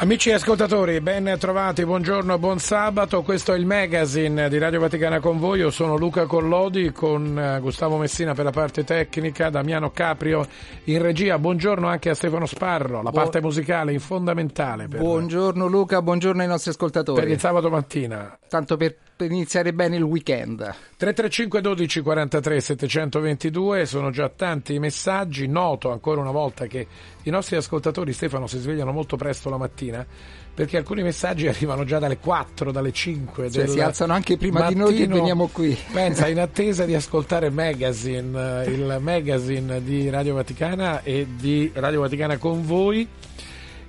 Amici ascoltatori, ben trovati, buongiorno, buon sabato. Questo è il magazine di Radio Vaticana con voi. Io sono Luca Collodi con eh, Gustavo Messina per la parte tecnica, Damiano Caprio in regia. Buongiorno anche a Stefano Sparro, la parte musicale fondamentale. Per, buongiorno Luca, buongiorno ai nostri ascoltatori. Per il sabato mattina. Tanto per per iniziare bene il weekend. 335 12 43 722 sono già tanti i messaggi. Noto ancora una volta che i nostri ascoltatori, Stefano, si svegliano molto presto la mattina perché alcuni messaggi arrivano già dalle 4, dalle 5. Cioè, si alzano anche prima mattino, di noi che veniamo qui. Pensa, in attesa di ascoltare Magazine, il magazine di Radio Vaticana e di Radio Vaticana con voi.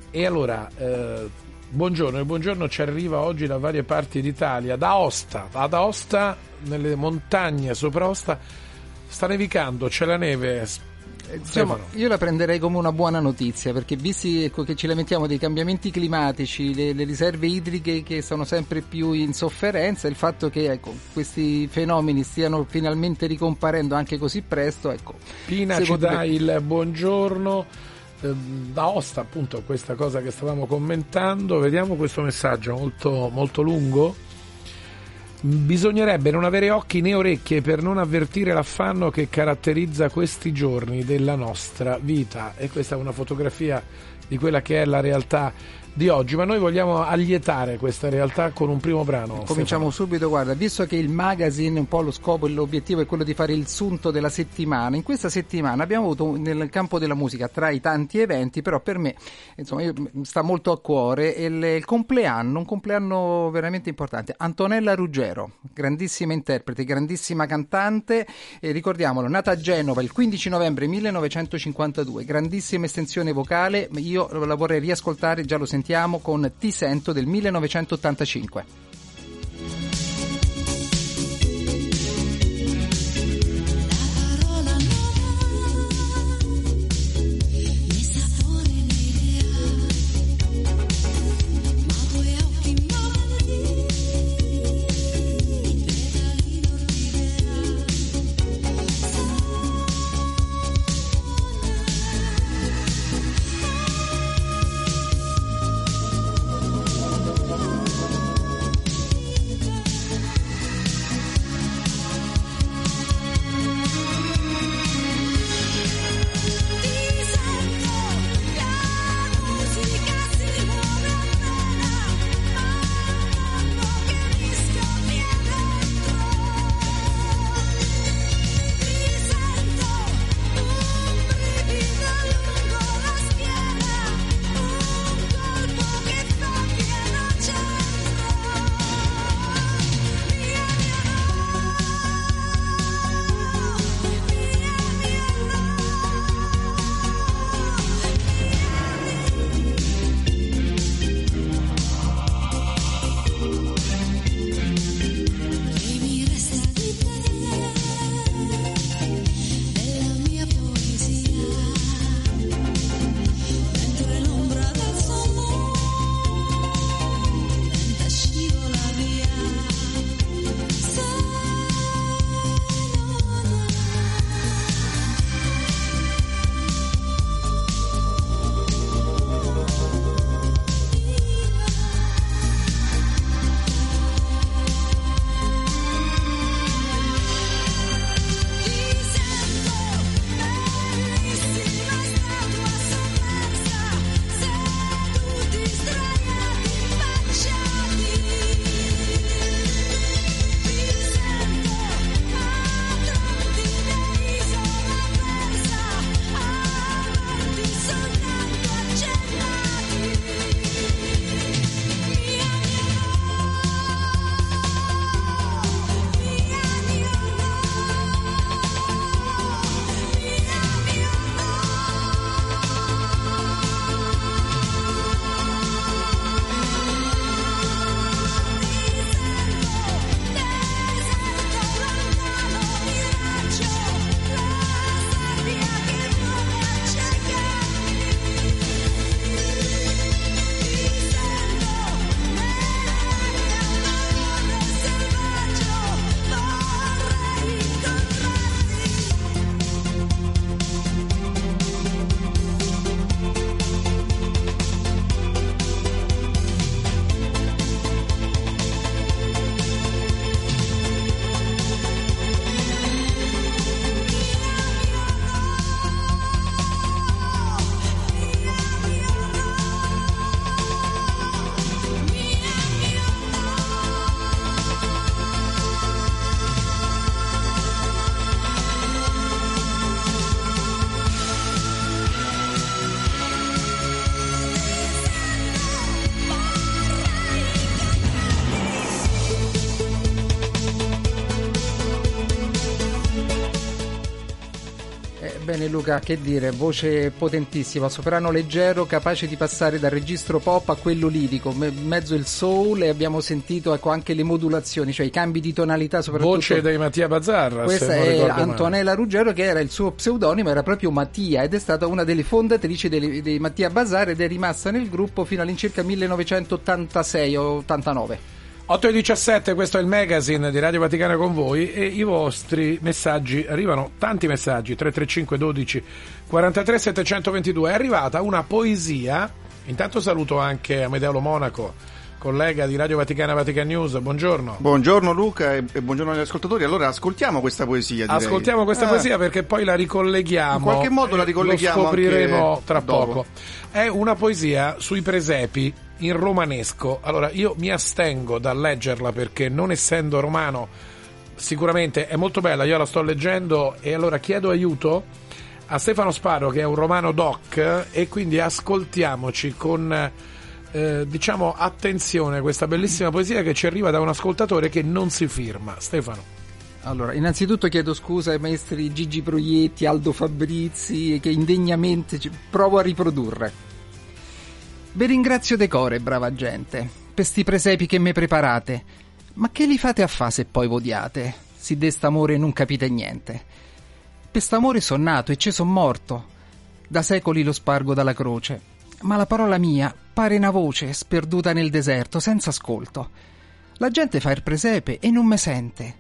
E allora, eh, Buongiorno, il buongiorno ci arriva oggi da varie parti d'Italia, da Aosta, ad Aosta, nelle montagne sopra Aosta, sta nevicando, c'è la neve. Insomma, io la prenderei come una buona notizia perché visti ecco, che ci lamentiamo dei cambiamenti climatici, le, le, riserve idriche che sono sempre più in sofferenza, il fatto che ecco, questi fenomeni stiano finalmente ricomparendo anche così presto. Ecco, Pina ci dà il buongiorno Ehm, da Osta appunto questa cosa che stavamo commentando. Vediamo questo messaggio molto, molto lungo. Bisognerebbe non avere occhi né orecchie per non avvertire l'affanno che caratterizza questi giorni della nostra vita. E questa è una fotografia di quella che è la realtà di oggi, ma noi vogliamo allietare questa realtà con un primo brano. Cominciamo Stefano. subito, guarda, visto che il magazine, un po' lo scopo e l'obiettivo è quello di fare il sunto della settimana, in questa settimana abbiamo avuto nel campo della musica, tra i tanti eventi, però per me insomma, io, sta molto a cuore il, il, compleanno, un compleanno veramente importante. Antonella Ruggero, grandissima interprete, grandissima cantante, e ricordiamolo, nata a Genova il 15 novembre 1952, grandissima estensione vocale, io la vorrei riascoltare, già lo sentiamo sentiamo con Ti sento del 1985. Luca, che dire, voce potentissima, soprano leggero, capace di passare dal registro pop a quello lirico, in mezzo il soul e abbiamo sentito ecco, anche le modulazioni, cioè i cambi di tonalità soprattutto. Voce dei Mattia Bazzarra. Questa è Antonella Ruggero che era il suo pseudonimo, era proprio Mattia ed è stata una delle fondatrici dei, dei Mattia Bazzarra ed è rimasta nel gruppo fino all'incirca 1986 o 89. 8 e 17, questo è il magazine di Radio Vaticana con voi e i vostri messaggi arrivano, tanti messaggi, 335 12 43 722. È arrivata una poesia, intanto saluto anche Amedeo Monaco, collega di Radio Vaticana Vatican News, buongiorno. Buongiorno Luca e, buongiorno agli ascoltatori. Allora ascoltiamo questa poesia. Direi. Ascoltiamo questa ah. poesia perché poi la ricolleghiamo. In qualche modo la ricolleghiamo. Lo scopriremo tra dopo. poco. È una poesia sui presepi in romanesco. Allora, io mi astengo dal leggerla perché non essendo romano, sicuramente è molto bella, io la sto leggendo e allora chiedo aiuto a Stefano Sparo che è un romano doc e quindi ascoltiamoci con eh, diciamo attenzione questa bellissima poesia che ci arriva da un ascoltatore che non si firma. Stefano. Allora, innanzitutto chiedo scusa ai maestri Gigi Proietti, Aldo Fabrizi che indegnamente provo a riprodurre. Vi ringrazio decore, brava gente, per sti presepi che mi preparate. Ma che li fate a fa se poi vodiate? Si d'est'amore non capite niente. Per st'amore son nato e ci son morto. Da secoli lo spargo dalla croce. Ma la parola mia pare una voce sperduta nel deserto, senza ascolto. La gente fa il presepe e non me sente.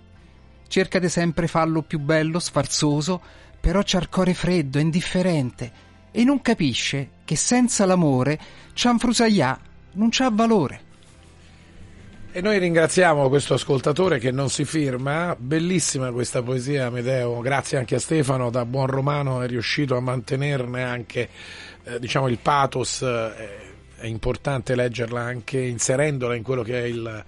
Cerca di sempre farlo più bello, sfarzoso, però c'ha il cuore freddo, indifferente e non capisce che senza l'amore Cianfrusaià non c'ha valore. E noi ringraziamo questo ascoltatore che non si firma, bellissima questa poesia Amedeo, grazie anche a Stefano, da buon romano è riuscito a mantenerne anche eh, diciamo il pathos, eh, è importante leggerla anche inserendola in quello che è il,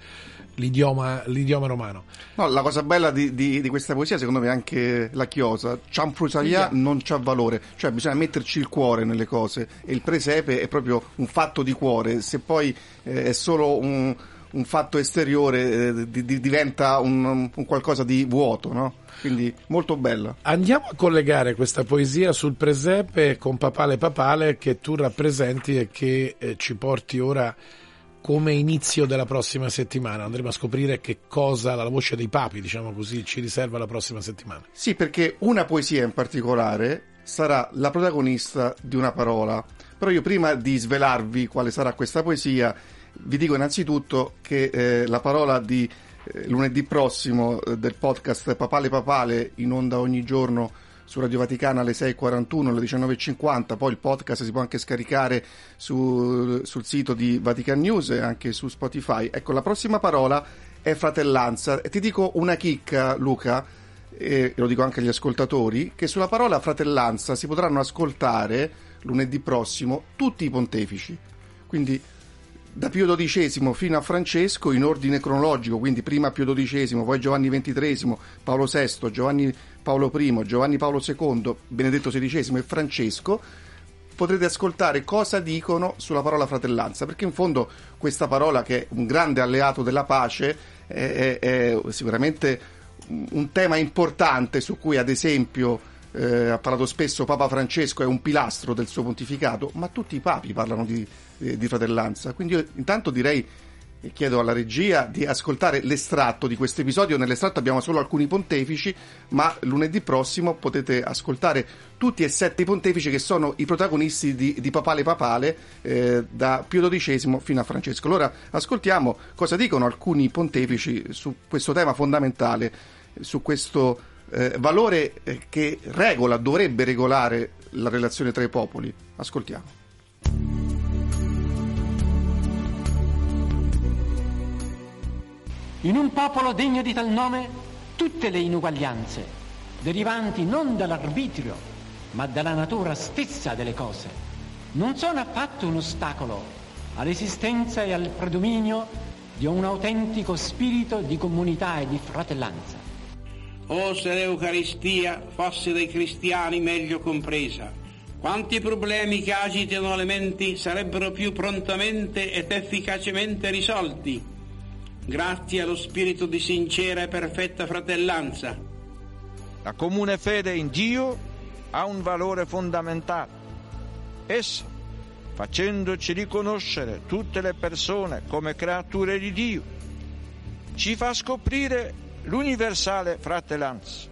l'idioma, l'idioma romano. No, la cosa bella di, di, di, questa poesia, secondo me, è anche la chiosa. Ciamprusaia non c'ha valore, cioè bisogna metterci il cuore nelle cose e il presepe è proprio un fatto di cuore. Se poi eh, è solo un, un fatto esteriore, eh, di, diventa un, un, qualcosa di vuoto, no? Quindi molto bella. Andiamo a collegare questa poesia sul presepe con Papale Papale che tu rappresenti e che eh, ci porti ora come inizio della prossima settimana. Andremo a scoprire che cosa la voce dei papi, diciamo così, ci riserva la prossima settimana. Sì, perché una poesia in particolare sarà la protagonista di una parola. Però io prima di svelarvi quale sarà questa poesia, vi dico innanzitutto che eh, la parola di eh, lunedì prossimo eh, del podcast Papale Papale in onda ogni giorno su Radio Vaticana alle 6.41, alle 19.50, poi il podcast si può anche scaricare su, sul sito di Vatican News e anche su Spotify. Ecco, la prossima parola è fratellanza e ti dico una chicca, Luca, e lo dico anche agli ascoltatori, che sulla parola fratellanza si potranno ascoltare lunedì prossimo tutti i pontefici. Quindi da Pio XII fino a Francesco in ordine cronologico, quindi prima Pio XII, poi Giovanni XXIII, Paolo VI, Giovanni Paolo I, Giovanni Paolo II, Benedetto XVI e Francesco, potrete ascoltare cosa dicono sulla parola fratellanza, perché in fondo questa parola che è un grande alleato della pace è, è, è sicuramente un tema importante su cui ad esempio eh, ha parlato spesso Papa Francesco, è un pilastro del suo pontificato, ma tutti i papi parlano di, eh, di fratellanza. Quindi io intanto direi e chiedo alla regia di ascoltare l'estratto di questo episodio. Nell'estratto abbiamo solo alcuni pontefici, ma lunedì prossimo potete ascoltare tutti e sette i pontefici che sono i protagonisti di, di Papale Papale eh, da Pio XII fino a Francesco. Allora ascoltiamo cosa dicono alcuni pontefici su questo tema fondamentale, su questo eh, valore eh, che regola, dovrebbe regolare la relazione tra i popoli. Ascoltiamo. In un popolo degno di tal nome, tutte le inuguaglianze, derivanti non dall'arbitrio, ma dalla natura stessa delle cose, non sono affatto un ostacolo all'esistenza e al predominio di un autentico spirito di comunità e di fratellanza. Oh, se l'Eucaristia fosse dai cristiani meglio compresa, quanti problemi che agitano le menti sarebbero più prontamente ed efficacemente risolti grazie allo spirito di sincera e perfetta fratellanza. La comune fede in Dio ha un valore fondamentale. Essa, facendoci riconoscere tutte le persone come creature di Dio, ci fa scoprire l'universale fratellanza.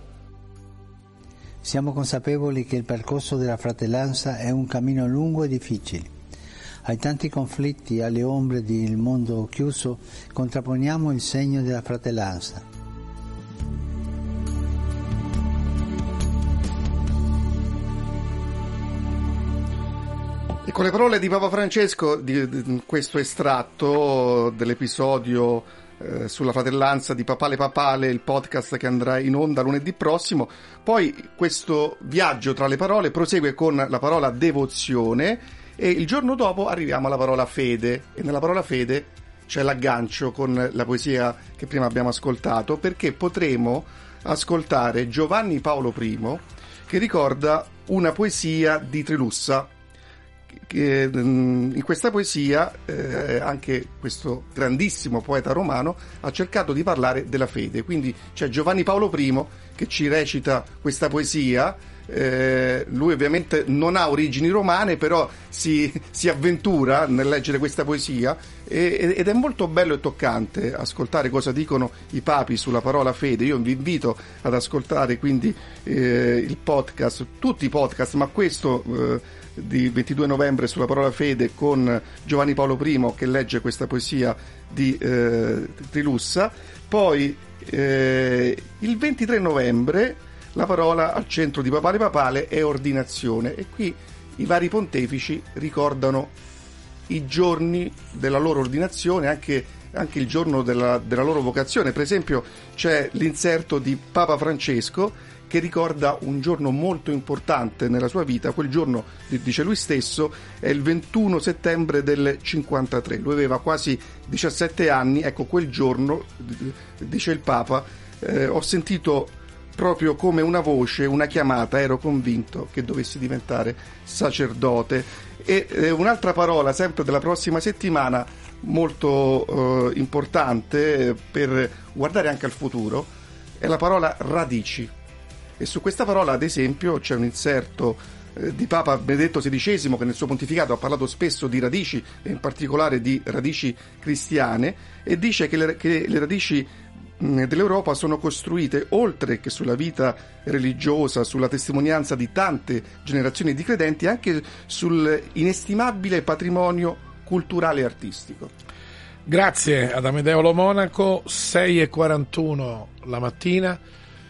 Siamo consapevoli che il percorso della fratellanza è un cammino lungo e difficile. Ai tanti conflitti e alle ombre del mondo chiuso contrapponiamo il segno della fratellanza. E con le parole di Papa Francesco, di, di questo estratto dell'episodio eh, sulla fratellanza di Papale Papale, il podcast che andrà in onda lunedì prossimo, poi questo viaggio tra le parole prosegue con la parola devozione e il giorno dopo arriviamo alla parola fede. E nella parola fede c'è l'aggancio con la poesia che prima abbiamo ascoltato perché potremo ascoltare Giovanni Paolo I che ricorda una poesia di Trilussa mm, in questa poesia eh, anche questo grandissimo poeta romano ha cercato di parlare della fede. Quindi c'è Giovanni Paolo I che ci recita questa poesia. Eh, lui ovviamente non ha origini romane, però si, si avventura nel leggere questa poesia e, ed è molto bello e toccante ascoltare cosa dicono i papi sulla parola fede. Io vi invito ad ascoltare quindi eh, il podcast, tutti i podcast, ma questo eh, di 22 novembre sulla parola fede con Giovanni Paolo I che legge questa poesia di eh, Trilussa. Poi eh, il 23 novembre la parola al centro di Papale Papale è ordinazione e qui i vari pontefici ricordano i giorni della loro ordinazione, anche, anche il giorno della, della loro vocazione. Per esempio c'è l'inserto di Papa Francesco che ricorda un giorno molto importante nella sua vita, quel giorno, dice lui stesso, è il 21 settembre del 53, lui aveva quasi 17 anni, ecco quel giorno, dice il Papa, eh, ho sentito proprio come una voce, una chiamata, ero convinto che dovessi diventare sacerdote. E eh, un'altra parola, sempre della prossima settimana, molto eh, importante per guardare anche al futuro, è la parola radici. E su questa parola, ad esempio, c'è un inserto eh, di Papa Benedetto XVI che nel suo pontificato ha parlato spesso di radici e in particolare di radici cristiane e dice che le, che le radici dell'Europa sono costruite oltre che sulla vita religiosa, sulla testimonianza di tante generazioni di credenti, anche sull'inestimabile patrimonio culturale e artistico. Grazie ad Amedeo Lo Monaco, 6.41 la mattina.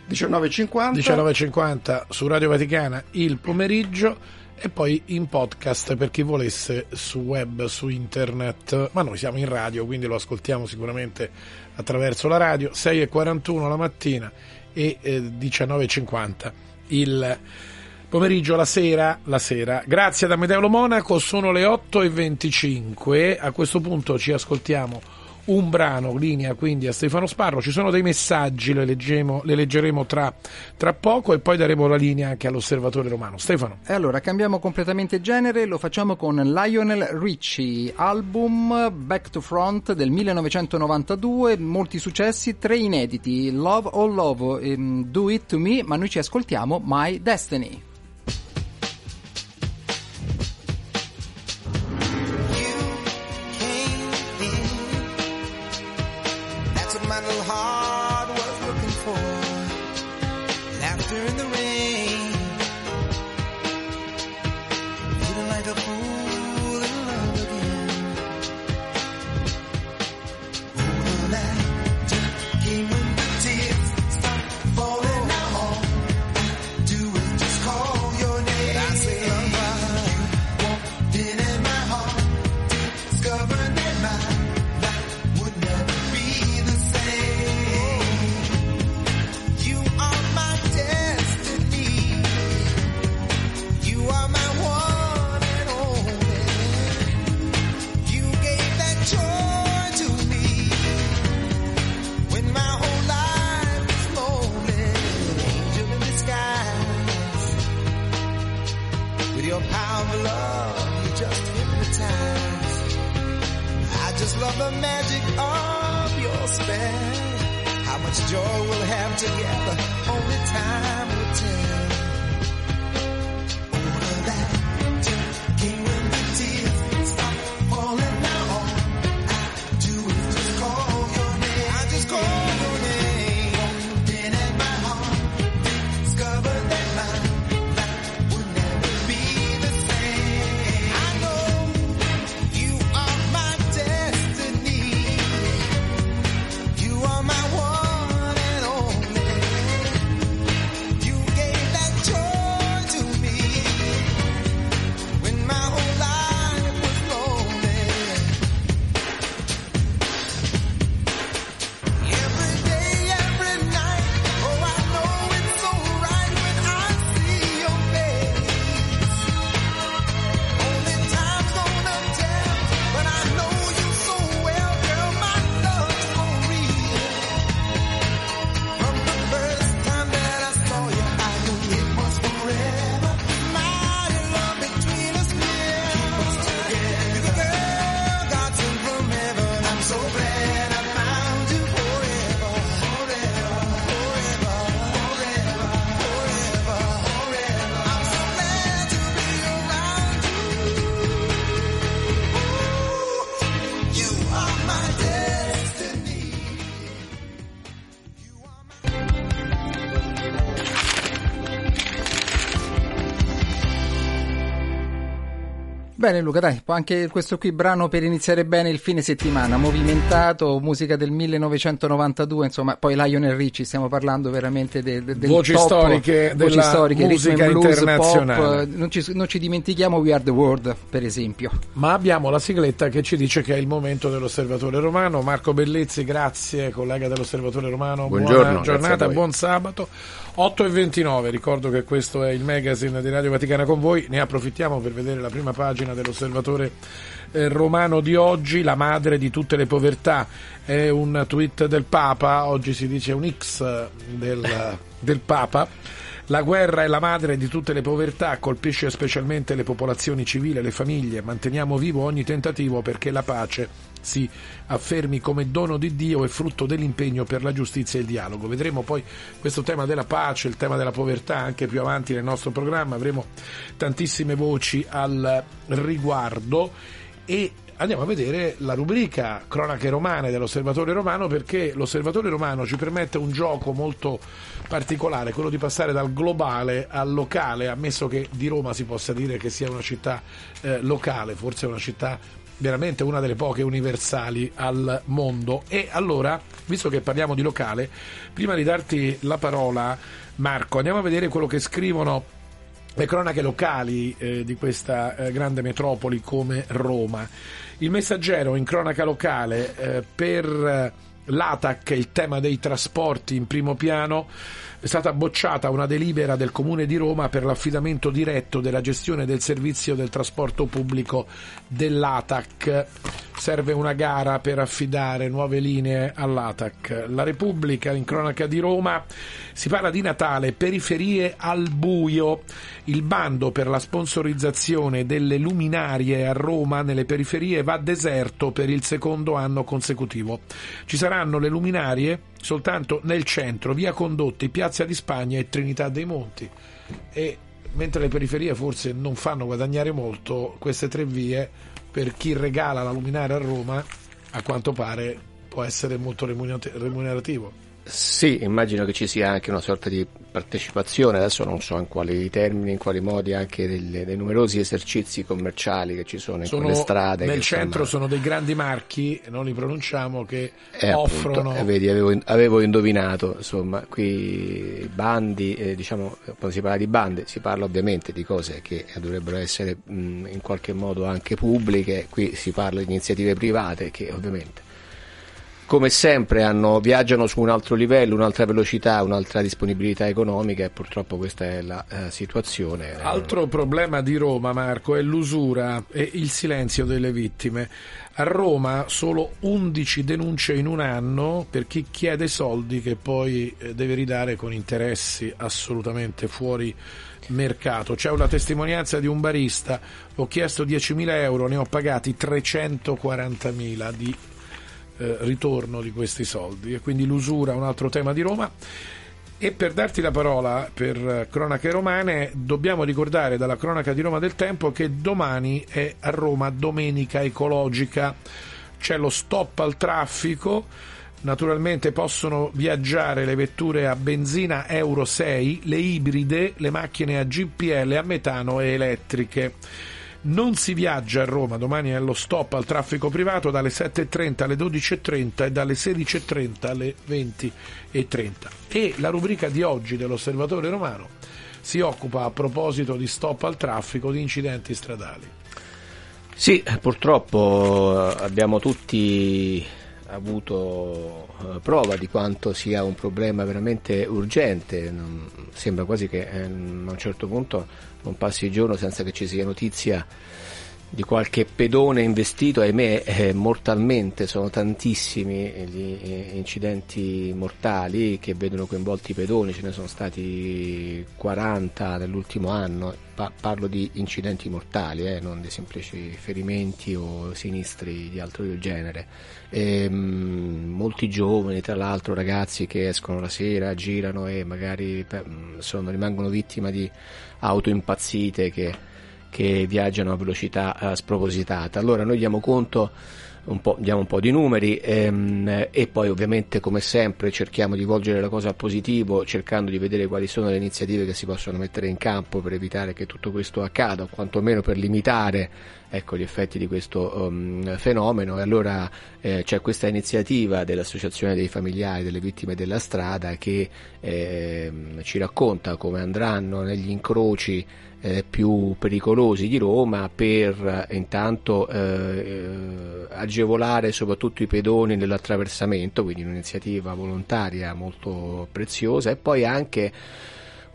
19.50 19.50 su Radio Vaticana il pomeriggio e poi in podcast per chi volesse su web, su internet, ma noi siamo in radio quindi lo ascoltiamo sicuramente attraverso la radio, 6.41 la mattina e eh, 19.50 il pomeriggio, la sera, la sera. Grazie ad Amedeo Monaco, sono le 8.25, a questo punto ci ascoltiamo un brano, linea quindi a Stefano Sparro, ci sono dei messaggi, le, leggemo, le leggeremo tra, tra, poco e poi daremo la linea anche all'osservatore romano. Stefano. E allora cambiamo completamente genere, lo facciamo con Lionel Richie, album Back to Front del 1992, molti successi, tre inediti, Love or Love, um, Do It To Me, ma noi ci ascoltiamo My Destiny. heart. Bene Luca, dai, anche questo qui brano per iniziare bene il fine settimana, movimentato, musica del 1992, insomma, poi Lionel Richie, stiamo parlando veramente de, de, del voci top, storiche voci della storiche, musica blues, internazionale. Pop, non, ci, non ci dimentichiamo We Are The World, per esempio. Ma abbiamo la sigletta che ci dice che è il momento dell'Osservatore Romano. Marco Bellezzi, grazie, collega dell'Osservatore Romano. Buongiorno, Buona giornata, buon sabato. 8 e 29, ricordo che questo è il magazine di Radio Vaticana con voi. Ne approfittiamo per vedere la prima pagina dell'Osservatore eh, Romano di oggi. La madre di tutte le povertà è un tweet del Papa, oggi si dice un X del, del Papa. La guerra è la madre di tutte le povertà, colpisce specialmente le popolazioni civili e le famiglie. Manteniamo vivo ogni tentativo perché la pace si affermi come dono di Dio e frutto dell'impegno per la giustizia e il dialogo. Vedremo poi questo tema della pace, il tema della povertà anche più avanti nel nostro programma, avremo tantissime voci al riguardo e andiamo a vedere la rubrica Cronache Romane dell'Osservatore Romano perché l'Osservatore Romano ci permette un gioco molto particolare, quello di passare dal globale al locale, ammesso che di Roma si possa dire che sia una città eh, locale, forse una città veramente una delle poche universali al mondo. E allora, visto che parliamo di locale, prima di darti la parola, Marco, andiamo a vedere quello che scrivono le cronache locali eh, di questa eh, grande metropoli come Roma. Il messaggero in cronaca locale eh, per eh, l'ATAC, il tema dei trasporti in primo piano, è stata bocciata una delibera del Comune di Roma per l'affidamento diretto della gestione del servizio del trasporto pubblico dell'ATAC. Serve una gara per affidare nuove linee all'ATAC. La Repubblica in cronaca di Roma si parla di Natale, periferie al buio. Il bando per la sponsorizzazione delle luminarie a Roma nelle periferie va deserto per il secondo anno consecutivo. Ci saranno le luminarie soltanto nel centro, via Condotti, Piazza di Spagna e Trinità dei Monti. E mentre le periferie forse non fanno guadagnare molto, queste tre vie per chi regala la luminaria a Roma, a quanto pare può essere molto remunerati- remunerativo. Sì, immagino che ci sia anche una sorta di partecipazione, adesso non so in quali termini, in quali modi, anche delle- dei numerosi esercizi commerciali che ci sono in Sono quelle strade. nel centro insomma, sono dei grandi marchi, non li pronunciamo, che eh, appunto, offrono eh, vedi, avevo, avevo indovinato, insomma, qui bandi, eh, diciamo, quando si parla di bande si parla ovviamente di cose che dovrebbero essere mh, in qualche modo anche pubbliche, qui si parla di iniziative private che ovviamente come sempre hanno, viaggiano su un altro livello, un'altra velocità, un'altra disponibilità economica e purtroppo questa è la eh, situazione. Altro problema di Roma, Marco, è l'usura e il silenzio delle vittime. A Roma solo 11 denunce in un anno per chi chiede soldi che poi eh, deve ridare con interessi assolutamente fuori mercato. C'è una testimonianza di un barista, ho chiesto 10.000 euro, ne ho pagati 340.000 di eh, ritorno di questi soldi e quindi l'usura è un altro tema di Roma. E per darti la parola per eh, cronache romane, dobbiamo ricordare dalla cronaca di Roma del Tempo che domani è a Roma domenica ecologica. C'è lo stop al traffico. Naturalmente possono viaggiare le vetture a benzina Euro 6, le ibride, le macchine a GPL, a metano e elettriche. Non si viaggia a Roma, domani è lo stop al traffico privato dalle 7.30 alle 12.30 e dalle 16.30 alle 20.30. E la rubrica di oggi dell'Osservatore Romano si occupa a proposito di stop al traffico di incidenti stradali. Sì, purtroppo eh, abbiamo tutti avuto eh, prova di quanto sia un problema veramente urgente, sembra quasi che eh, a un certo punto non passi il giorno senza che ci sia notizia di qualche pedone investito, ahimè eh, mortalmente, sono tantissimi gli eh, incidenti mortali che vedono coinvolti i pedoni, ce ne sono stati 40 nell'ultimo anno, Pa- parlo di incidenti mortali, eh, non di semplici ferimenti o sinistri di altro genere. Ehm, molti giovani, tra l'altro ragazzi che escono la sera, girano e magari per- sono- rimangono vittima di auto impazzite che che viaggiano a velocità eh, spropositata. Allora noi diamo conto un diamo un po' di numeri ehm, e poi ovviamente come sempre cerchiamo di volgere la cosa al positivo cercando di vedere quali sono le iniziative che si possono mettere in campo per evitare che tutto questo accada o quantomeno per limitare ecco, gli effetti di questo um, fenomeno e allora eh, c'è questa iniziativa dell'Associazione dei familiari delle vittime della strada che eh, ci racconta come andranno negli incroci eh, più pericolosi di Roma per eh, intanto eh, eh, agevolare soprattutto i pedoni nell'attraversamento, quindi un'iniziativa volontaria molto preziosa e poi anche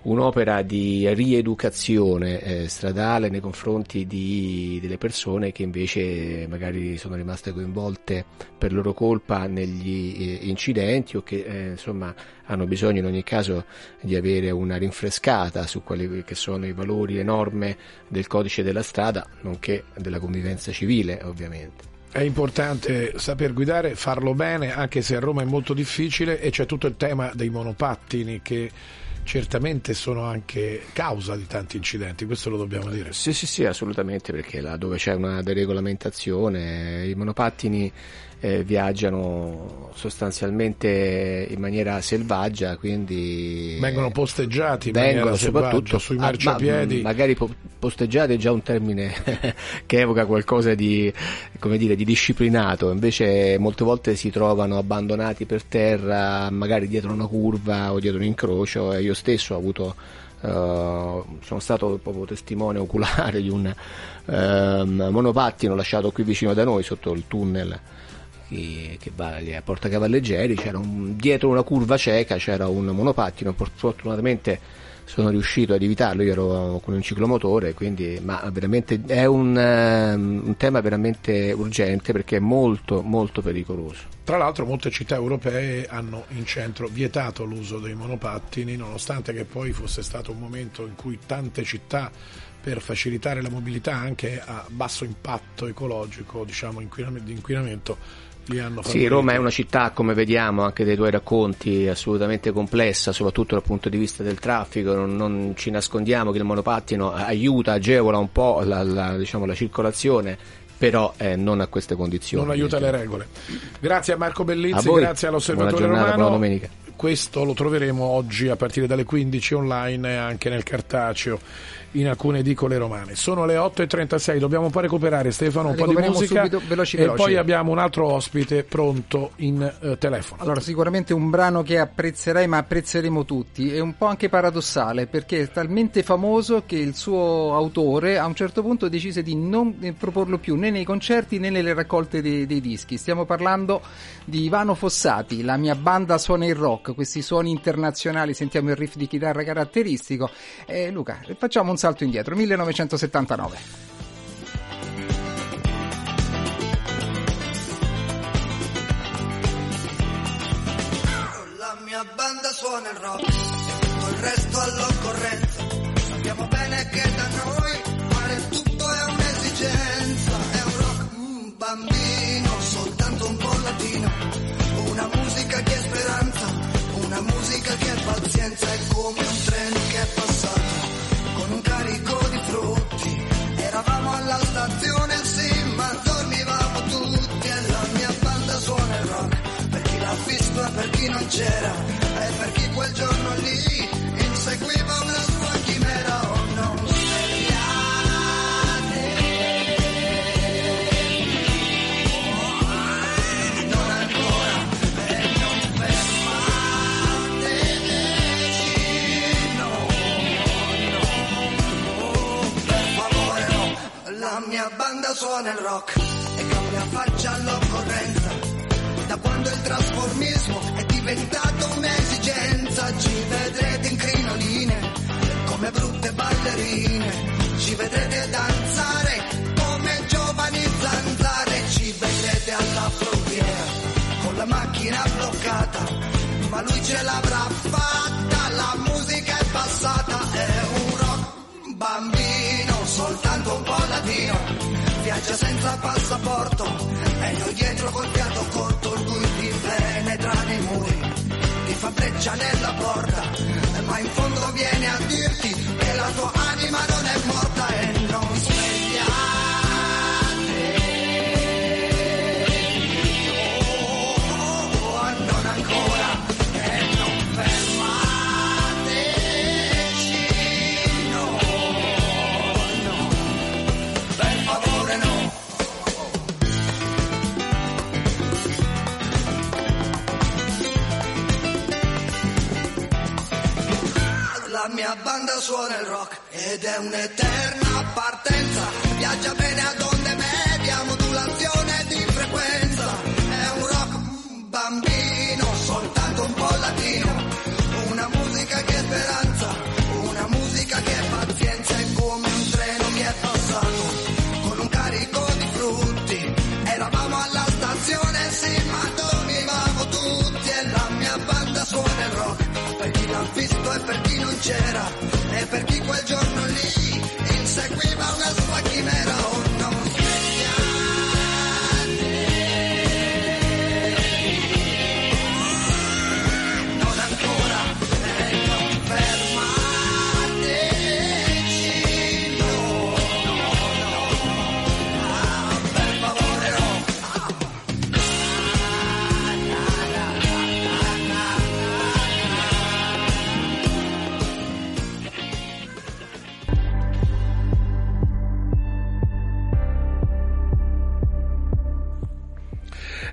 un'opera di rieducazione eh, stradale nei confronti di, delle persone che invece magari sono rimaste coinvolte per loro colpa negli eh, incidenti o che eh, insomma hanno bisogno in ogni caso di avere una rinfrescata su quelli che sono i valori e norme del codice della strada, nonché della convivenza civile ovviamente. È importante saper guidare, farlo bene, anche se a Roma è molto difficile e c'è tutto il tema dei monopattini che certamente sono anche causa di tanti incidenti, questo lo dobbiamo dire. Sì, sì, sì, assolutamente, perché là dove c'è una deregolamentazione, i monopattini eh, viaggiano sostanzialmente in maniera selvaggia, quindi vengono posteggiati vengono soprattutto sui marciapiedi. Ma, magari posteggiati è già un termine che evoca qualcosa di, come dire, di disciplinato, invece molte volte si trovano abbandonati per terra, magari dietro una curva o dietro un incrocio e io stesso ho avuto Uh, sono stato proprio testimone oculare di un uh, monopattino lasciato qui vicino da noi sotto il tunnel che, che va a Porta Cavalleggeri, c'era un, dietro una curva cieca c'era un monopattino, fortunatamente sono riuscito ad evitarlo, io ero con un ciclomotore, quindi, ma veramente è un, um, un, tema veramente urgente perché è molto molto pericoloso. Tra l'altro molte città europee hanno in centro vietato l'uso dei monopattini, nonostante che poi fosse stato un momento in cui tante città per facilitare la mobilità anche a basso impatto ecologico, diciamo, di inquinamento, hanno favorito. Sì, Roma è una città, come vediamo anche dai tuoi racconti, assolutamente complessa, soprattutto dal punto di vista del traffico. Non, non ci nascondiamo che il monopattino aiuta, agevola un po' la, la, diciamo, la circolazione però eh, non a queste condizioni. Non aiuta le regole. Grazie a Marco Bellizzi, a grazie all'Osservatore buona giornata, Romano. Buona Questo lo troveremo oggi a partire dalle 15 online e anche nel cartaceo in alcune edicole romane. Sono le 8.36, dobbiamo poi recuperare Stefano un po' di musica subito, veloci, e veloci. poi abbiamo un altro ospite pronto in uh, telefono. Allora, sicuramente un brano che apprezzerai ma apprezzeremo tutti, è un po' anche paradossale perché è talmente famoso che il suo autore a un certo punto decise di non proporlo più né nei concerti né nelle raccolte dei, dei dischi. Stiamo parlando di Ivano Fossati, la mia banda suona il rock, questi suoni internazionali, sentiamo il riff di chitarra caratteristico. Eh, Luca, facciamo un salto indietro, 1979. La mia banda suona il rock, col resto all'occorrenza. Sappiamo bene che da noi fare tutto è un'esigenza. È un rock un bambino, soltanto un po' latino. Una musica che è speranza, una musica che è pazienza. È come un treno che è passato alla stazione, sì, ma dormivamo tutti. E la mia banda suona il rock, per chi l'ha visto e per chi non c'era. E per chi quel giorno lì inseguiva la mia banda suona il rock e cambia faccia all'occorrenza. Da quando il trasformismo è diventato un'esigenza, ci vedrete in crinoline come brutte ballerine, ci vedrete danzare come giovani zanzare, ci vedrete alla frontiera con la macchina bloccata, passaporto e noi dietro col fiato corto, lui ti penetra nei muri, ti fa breccia nella porta, ma in fondo viene a dirti che la tua anima non è morta suona il rock ed è un'eterna partenza. Viaggia bene ad onde media, modulazione di frequenza. È un rock bambino, soltanto un po' latino. Una musica che è speranza, una musica che è pazienza. È come un treno che è passato con un carico di frutti. Eravamo alla stazione, sì, ma dormivamo tutti. E la mia banda suona il rock per chi l'ha visto e per chi non c'era. Per chi quel giorno lì inseguiva una sua chimera.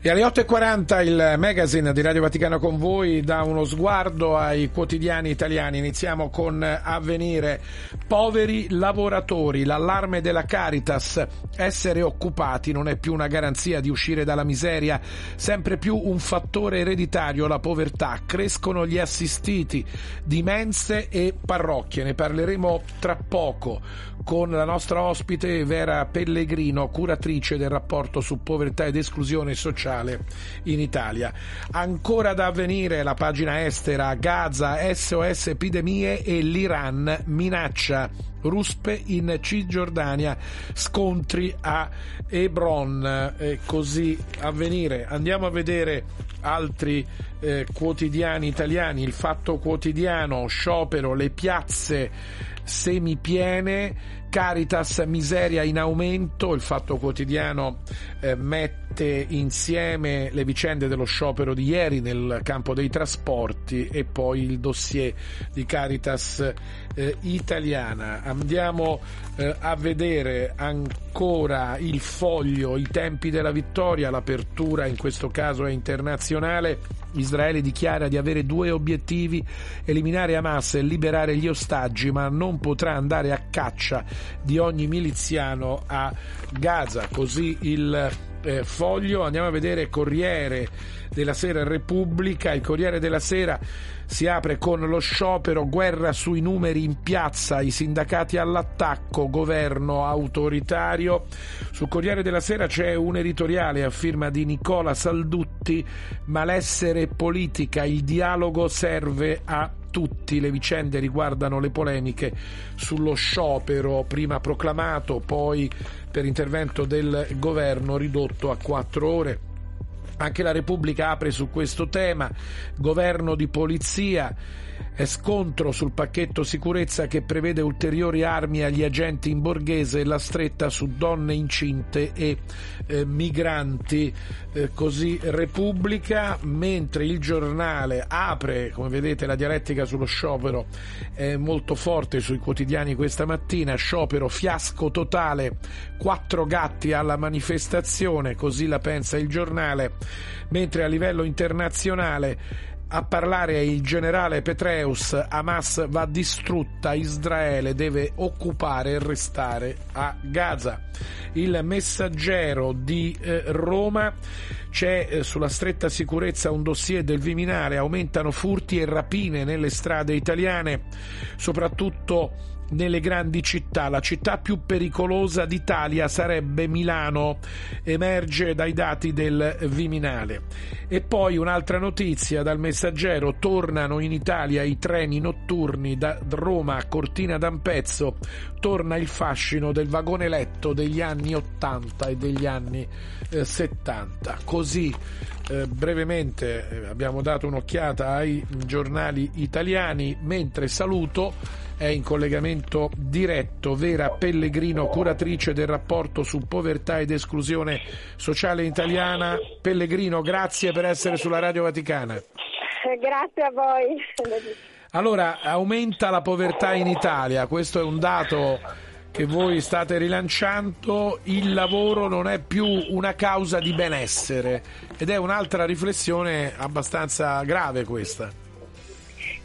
E alle 8.40 il magazine di Radio Vaticano con voi dà uno sguardo ai quotidiani italiani. Iniziamo con Avvenire. Poveri lavoratori, l'allarme della Caritas. Essere occupati non è più una garanzia di uscire dalla miseria, sempre più un fattore ereditario, la povertà. Crescono gli assistiti di mense e parrocchie. Ne parleremo tra poco con la nostra ospite Vera Pellegrino, curatrice del rapporto su povertà ed esclusione sociale in Italia. Ancora da avvenire la pagina estera Gaza, SOS epidemie e l'Iran minaccia. Ruspe in Cisgiordania, scontri a Hebron, e così avvenire. Andiamo a vedere altri eh, quotidiani italiani, il Fatto Quotidiano, sciopero, le piazze semipiene, Caritas miseria in aumento, il Fatto Quotidiano eh, mette insieme le vicende dello sciopero di ieri nel campo dei trasporti e poi il dossier di Caritas eh, italiana. Andiamo eh, a vedere ancora il foglio, i tempi della vittoria, l'apertura in questo caso è internazionale. Israele dichiara di avere due obiettivi, eliminare Hamas e liberare gli ostaggi, ma non potrà andare a caccia di ogni miliziano a Gaza. Così il eh, foglio. Andiamo a vedere Corriere della Sera Repubblica. Il Corriere della Sera si apre con lo sciopero, guerra sui numeri in piazza, i sindacati all'attacco, governo autoritario. Sul Corriere della Sera c'è un editoriale a firma di Nicola Saldutti, malessere politica, il dialogo serve a tutti. Le vicende riguardano le polemiche sullo sciopero prima proclamato, poi per intervento del governo ridotto a quattro ore. Anche la Repubblica apre su questo tema, governo di polizia, scontro sul pacchetto sicurezza che prevede ulteriori armi agli agenti in borghese e la stretta su donne incinte e eh, migranti. Eh, così Repubblica, mentre il giornale apre, come vedete la dialettica sullo sciopero è molto forte sui quotidiani questa mattina, sciopero fiasco totale, quattro gatti alla manifestazione, così la pensa il giornale, mentre a livello internazionale a parlare il generale Petreus, Hamas va distrutta, Israele deve occupare e restare a Gaza. Il messaggero di eh, Roma c'è eh, sulla stretta sicurezza un dossier del Viminale, aumentano furti e rapine nelle strade italiane, soprattutto nelle grandi città. La città più pericolosa d'Italia sarebbe Milano, emerge dai dati del Viminale. E poi un'altra notizia dal messaggero, tornano in Italia i treni notturni da Roma a Cortina d'Ampezzo, torna il fascino del vagone letto degli anni 80 e degli anni eh, 70. Così eh, brevemente eh, abbiamo dato un'occhiata ai giornali italiani, mentre saluto è in collegamento diretto Vera Pellegrino, curatrice del rapporto su povertà ed esclusione sociale italiana. Pellegrino, grazie per essere sulla Radio Vaticana. Grazie a voi. Allora, aumenta la povertà in Italia, questo è un dato che voi state rilanciando, il lavoro non è più una causa di benessere ed è un'altra riflessione abbastanza grave questa.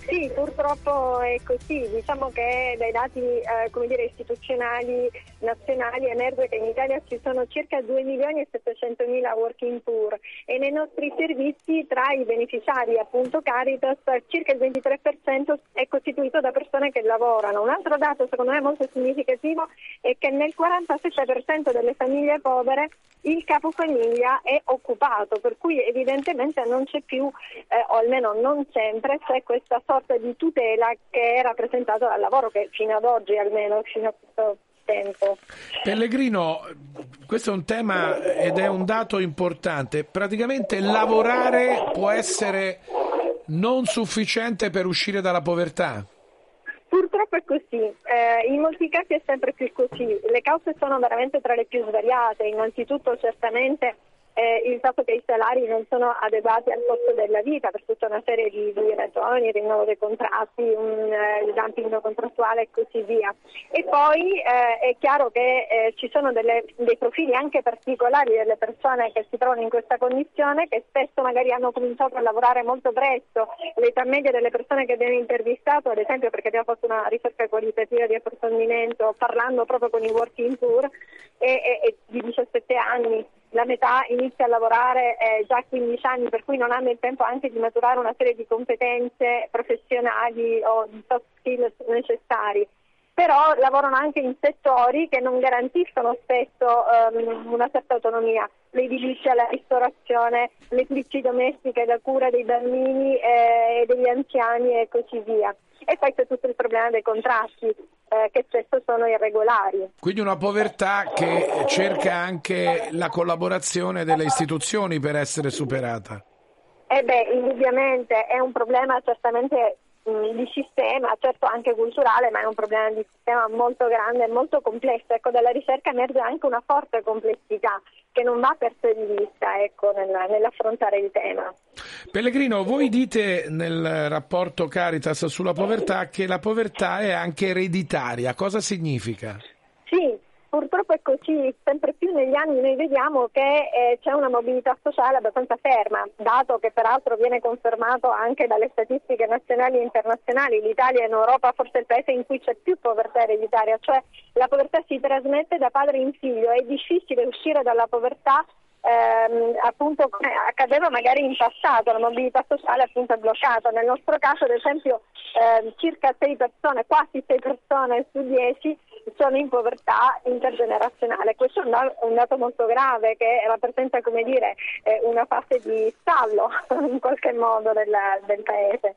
Sì, purtroppo è così. Diciamo che dai dati eh, dire, istituzionali nazionali emerge che in Italia ci sono circa 2 milioni e 700 mila working poor e nei nostri servizi tra i beneficiari appunto Caritas circa il 23% è costituito da persone che lavorano. Un altro dato secondo me molto significativo è che nel 47% delle famiglie povere il capofamiglia è occupato, per cui evidentemente non c'è più, eh, o almeno non sempre, c'è questa sorta di tutela che è rappresentata dal lavoro che fino ad oggi almeno, fino a questo tempo. Pellegrino, questo è un tema ed è un dato importante. Praticamente lavorare può essere non sufficiente per uscire dalla povertà. Purtroppo è così, eh, in molti casi è sempre più così, le cause sono veramente tra le più svariate, innanzitutto certamente eh, il fatto che i salari non sono adeguati al costo della vita per tutta una serie di, di ragioni, rinnovo dei contratti, un, eh, il dumping contrattuale e così via. E poi eh, è chiaro che eh, ci sono delle, dei profili anche particolari delle persone che si trovano in questa condizione che spesso magari hanno cominciato a lavorare molto presto. L'età media delle persone che abbiamo intervistato, ad esempio perché abbiamo fatto una ricerca qualitativa di approfondimento parlando proprio con i working tour, è, è, è di 17 anni la metà inizia a lavorare eh, già a 15 anni, per cui non hanno il tempo anche di maturare una serie di competenze professionali o di soft skills necessari. Però lavorano anche in settori che non garantiscono spesso um, una certa autonomia, l'edilizia, la ristorazione, le pulizie domestiche, la cura dei bambini e eh, degli anziani e così via. E poi c'è tutto il problema dei contratti eh, che spesso sono irregolari. Quindi una povertà che cerca anche la collaborazione delle istituzioni per essere superata. Eh beh, indubbiamente è un problema certamente di sistema, certo anche culturale, ma è un problema di sistema molto grande e molto complesso. Ecco, dalla ricerca emerge anche una forte complessità che non va perso di vista ecco, nella, nell'affrontare il tema. Pellegrino, voi dite nel rapporto Caritas sulla povertà che la povertà è anche ereditaria. Cosa significa? Sì, Purtroppo è così, sempre più negli anni noi vediamo che eh, c'è una mobilità sociale abbastanza ferma, dato che peraltro viene confermato anche dalle statistiche nazionali e internazionali. L'Italia in Europa forse è il paese in cui c'è più povertà ereditaria, cioè la povertà si trasmette da padre in figlio, è difficile uscire dalla povertà ehm, appunto come accadeva magari in passato, la mobilità sociale appunto è bloccata. Nel nostro caso ad esempio eh, circa 6 persone, quasi 6 persone su 10 sono in povertà intergenerazionale. Questo è un dato molto grave che rappresenta come dire, eh, una fase di stallo in qualche modo del, del paese.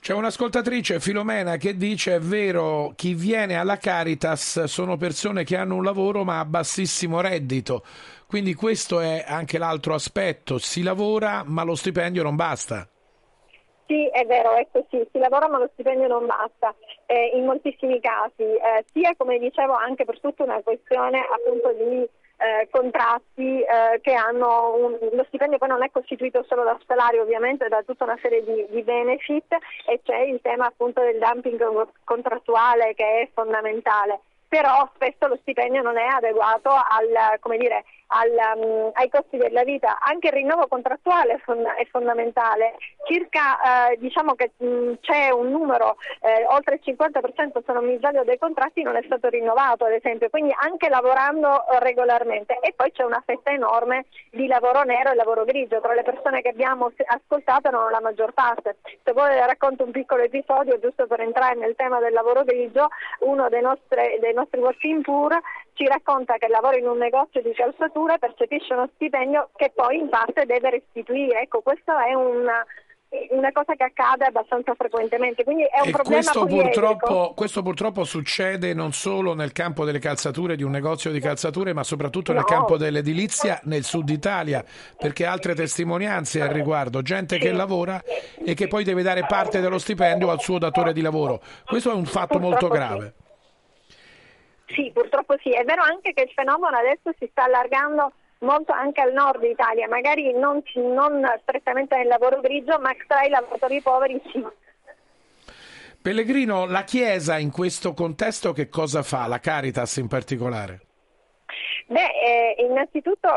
C'è un'ascoltatrice, Filomena, che dice è vero, chi viene alla Caritas sono persone che hanno un lavoro ma a bassissimo reddito. Quindi questo è anche l'altro aspetto, si lavora ma lo stipendio non basta. Sì, è vero, è così, si lavora ma lo stipendio non basta eh, in moltissimi casi, eh, sia come dicevo anche per tutta una questione appunto di eh, contratti eh, che hanno un, lo stipendio poi non è costituito solo da salario ovviamente da tutta una serie di, di benefit e c'è il tema appunto del dumping contrattuale che è fondamentale. Però spesso lo stipendio non è adeguato al, dire, al, um, ai costi della vita. Anche il rinnovo contrattuale è, fond- è fondamentale. Circa eh, diciamo che mh, mm, c'è un numero, eh, oltre il 50% se non mi sbaglio dei contratti non è stato rinnovato ad esempio, quindi anche lavorando regolarmente. E poi c'è una fetta enorme di lavoro nero e lavoro grigio, tra le persone che abbiamo ascoltato non la maggior parte. Se vuoi racconto un piccolo episodio giusto per entrare nel tema del lavoro grigio, uno dei nostri, dei nostri working poor ci racconta che lavora in un negozio di calzature, percepisce uno stipendio che poi in parte deve restituire. Ecco, questo è una, una cosa che accade abbastanza frequentemente, quindi è un e problema questo purtroppo, questo purtroppo, succede non solo nel campo delle calzature di un negozio di calzature, ma soprattutto no. nel campo dell'edilizia nel sud Italia, perché altre testimonianze al riguardo, gente che lavora e che poi deve dare parte dello stipendio al suo datore di lavoro. Questo è un fatto purtroppo molto grave. Sì. Sì, purtroppo sì. È vero anche che il fenomeno adesso si sta allargando molto anche al nord Italia, magari non, non strettamente nel lavoro grigio, ma tra i lavoratori poveri sì. Pellegrino, la Chiesa in questo contesto che cosa fa? La Caritas in particolare? Beh, eh, innanzitutto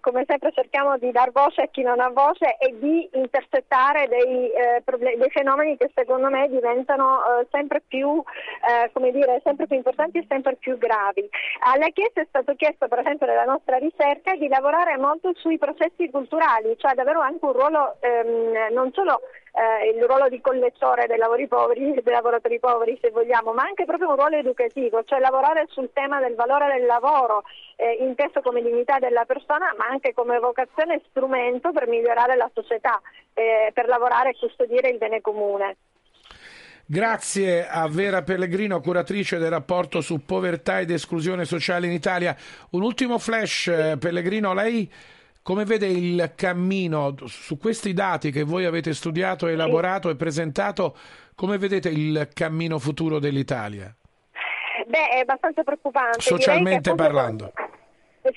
come sempre cerchiamo di dar voce a chi non ha voce e di intercettare dei, eh, problem- dei fenomeni che secondo me diventano eh, sempre, più, eh, dire, sempre più importanti e sempre più gravi. Alla Chiesa è stato chiesto per esempio nella nostra ricerca di lavorare molto sui processi culturali, cioè ad avere anche un ruolo ehm, non solo eh, il ruolo di collettore dei, poveri, dei lavoratori poveri se vogliamo, ma anche proprio un ruolo educativo, cioè lavorare sul tema del valore del lavoro, eh, inteso come dignità della persona, ma anche come vocazione e strumento per migliorare la società, eh, per lavorare e custodire il bene comune. Grazie a Vera Pellegrino, curatrice del rapporto su povertà ed esclusione sociale in Italia. Un ultimo flash, eh, Pellegrino, lei come vede il cammino su questi dati che voi avete studiato, elaborato e presentato? Come vedete il cammino futuro dell'Italia? Beh, è abbastanza preoccupante. Socialmente appunto, parlando.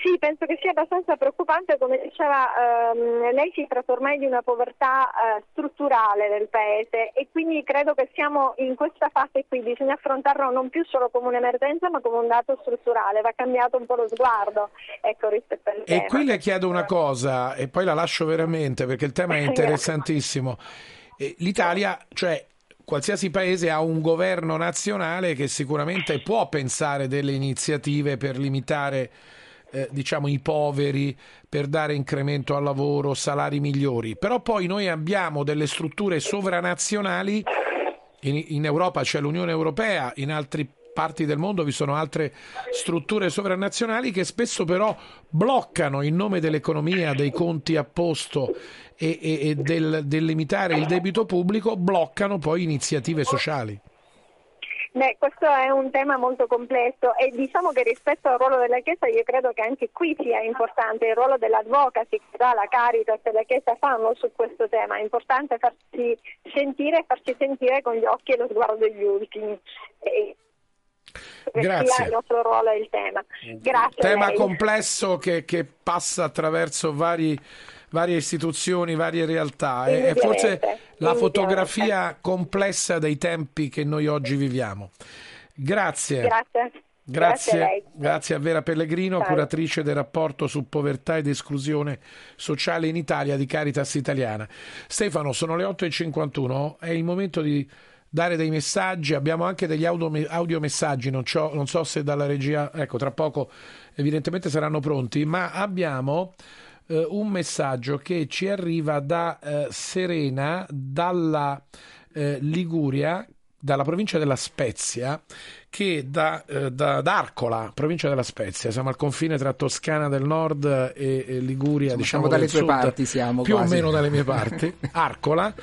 Sì, penso che sia abbastanza preoccupante, come diceva ehm, lei si tratta ormai di una povertà eh, strutturale del Paese e quindi credo che siamo in questa fase qui, bisogna affrontarlo non più solo come un'emergenza ma come un dato strutturale, va cambiato un po' lo sguardo ecco, rispetto al E tema. qui le chiedo una cosa e poi la lascio veramente perché il tema è interessantissimo. Eh, L'Italia, cioè qualsiasi paese ha un governo nazionale che sicuramente può pensare delle iniziative per limitare eh, diciamo i poveri per dare incremento al lavoro, salari migliori, però poi noi abbiamo delle strutture sovranazionali in, in Europa c'è l'Unione Europea, in altre parti del mondo vi sono altre strutture sovranazionali che spesso però bloccano in nome dell'economia, dei conti a posto e, e, e del, del limitare il debito pubblico, bloccano poi iniziative sociali. Beh, questo è un tema molto complesso e diciamo che rispetto al ruolo della Chiesa io credo che anche qui sia importante il ruolo dell'advocacy che già la Caritas e la Chiesa fanno su questo tema, è importante farsi sentire e farci sentire con gli occhi e lo sguardo degli ultimi. E Grazie. il nostro ruolo e il tema. Grazie. Tema complesso che, che passa attraverso vari varie istituzioni, varie realtà. È, forse la fotografia complessa dei tempi che noi oggi viviamo. Grazie. Grazie. Grazie a grazie a Vera Pellegrino, Ciao. curatrice del rapporto su povertà ed esclusione sociale in Italia di Caritas Italiana. Stefano, sono le 8.51, è il momento di dare dei messaggi, abbiamo anche degli audio, audiomessaggi, non, c'ho- non so se dalla regia, ecco, tra poco evidentemente saranno pronti, ma abbiamo eh, un messaggio che ci arriva da eh, Serena, dalla eh, Liguria, dalla provincia della Spezia, che da, eh, da- da Arcola, provincia della Spezia, siamo al confine tra Toscana del Nord e, e Liguria, Insomma, diciamo siamo dalle sud, parti, siamo più quasi. o meno dalle mie parti, Arcola,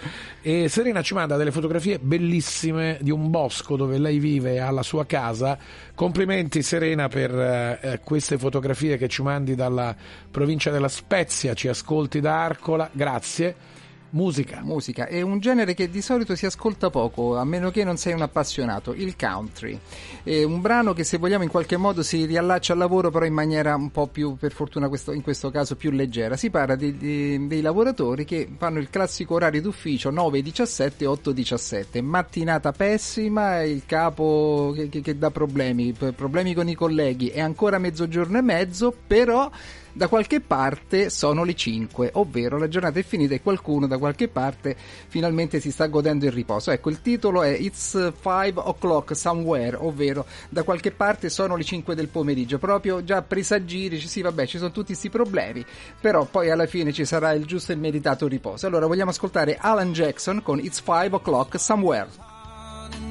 e Serena ci manda delle fotografie bellissime di un bosco dove lei vive alla sua casa. Complimenti Serena per eh, eh, queste fotografie che ci mandi dalla provincia della Spezia, ci ascolti da Arcola, grazie. Musica. Musica è un genere che di solito si ascolta poco, a meno che non sei un appassionato, il country. È un brano che se vogliamo in qualche modo si riallaccia al lavoro, però in maniera un po' più, per fortuna questo- in questo caso, più leggera. Si parla di- di- dei lavoratori che fanno il classico orario d'ufficio 9-17, 8-17. Mattinata pessima, il capo che, che- che dà problemi, problemi con i colleghi, è ancora mezzogiorno e mezzo, però da qualche parte sono le 5, ovvero la giornata è finita e qualcuno da qualche parte finalmente si sta godendo il riposo. Ecco, il titolo è It's 5 o'clock somewhere, ovvero da qualche parte sono le 5 del pomeriggio, proprio già presagire, sì vabbè ci sono tutti questi problemi, però poi alla fine ci sarà il giusto e meritato riposo. Allora vogliamo ascoltare Alan Jackson con It's 5 o'clock somewhere.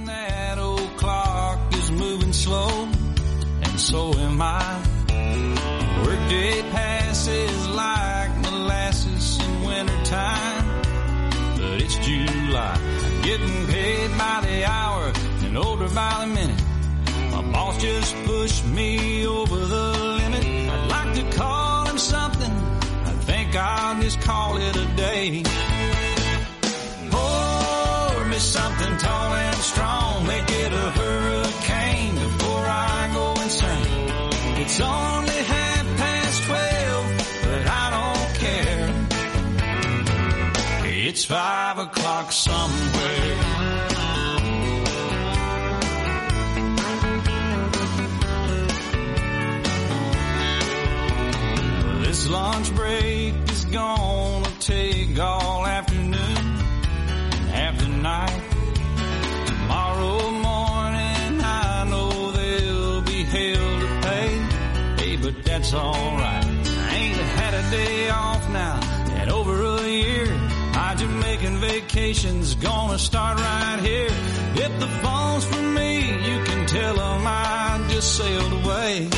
That old clock is moving slow, and so am I. Workday passes like molasses in wintertime, but it's July. I'm getting paid by the hour and older by the minute. My boss just pushed me over the limit. I'd like to call him something. I think I'll just call it a day. Pour me something tall and strong. Make it a hurricane before I go insane. It's only half It's five o'clock somewhere. This lunch break is gonna take all afternoon, and half the night. Tomorrow morning, I know they'll be hell to pay. Hey, but that's alright. I ain't had a day off now at over a year. My Jamaican vacation's gonna start right here. If the phone's for me, you can tell 'em I just sailed away.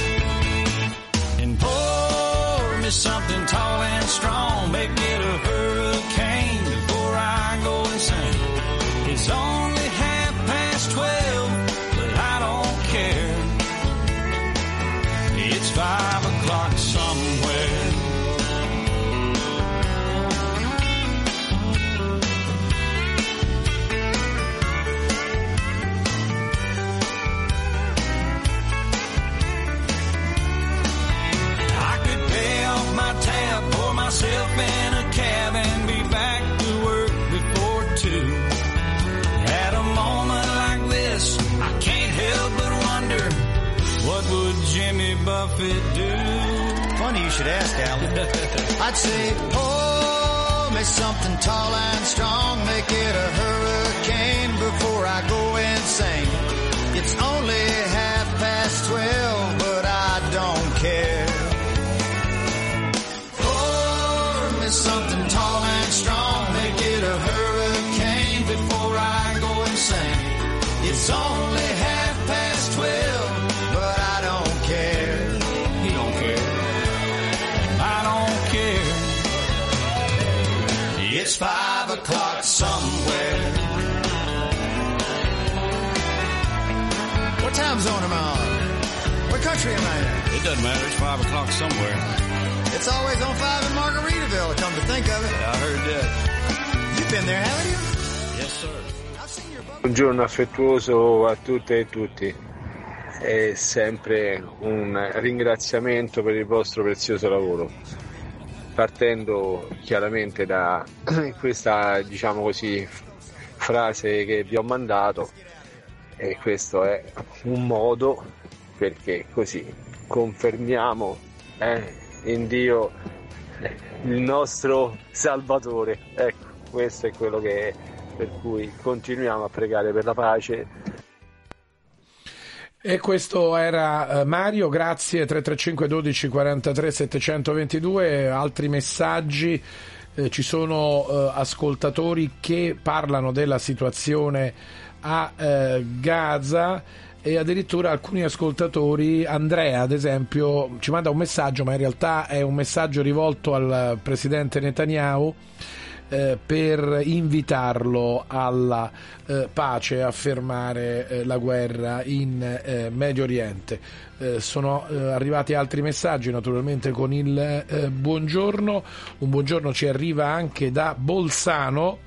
And pour me something tall and strong, make it a hurricane before I go insane. It's only half past twelve, but I don't care. It's five o'clock somewhere. Myself in a cab, and be back to work before two. At a moment like this, I can't help but wonder what would Jimmy Buffett do? Funny you should ask, Alan. I'd say, pour me something tall and strong, make it a hurricane before I go insane. It's only half past twelve, time zone am I on? What country am I in? It doesn't matter. It's five o'clock somewhere. It's always on five in Margaritaville, come to think of it. I heard that. You've been there, haven't you? Yes, sir. Buongiorno affettuoso a tutte e tutti. È sempre un ringraziamento per il vostro prezioso lavoro. Partendo chiaramente da questa, diciamo così, frase che vi ho mandato, e questo è un modo perché così confermiamo eh, in Dio il nostro Salvatore. Ecco, questo è quello che è, per cui continuiamo a pregare per la pace. E questo era eh, Mario, grazie 335 12 43 722, altri messaggi, Eh, ci sono eh, ascoltatori che parlano della situazione a eh, Gaza e addirittura alcuni ascoltatori, Andrea ad esempio, ci manda un messaggio, ma in realtà è un messaggio rivolto al presidente Netanyahu eh, per invitarlo alla eh, pace, a fermare eh, la guerra in eh, Medio Oriente. Eh, sono arrivati altri messaggi naturalmente con il buongiorno, un buongiorno ci arriva anche da Bolzano.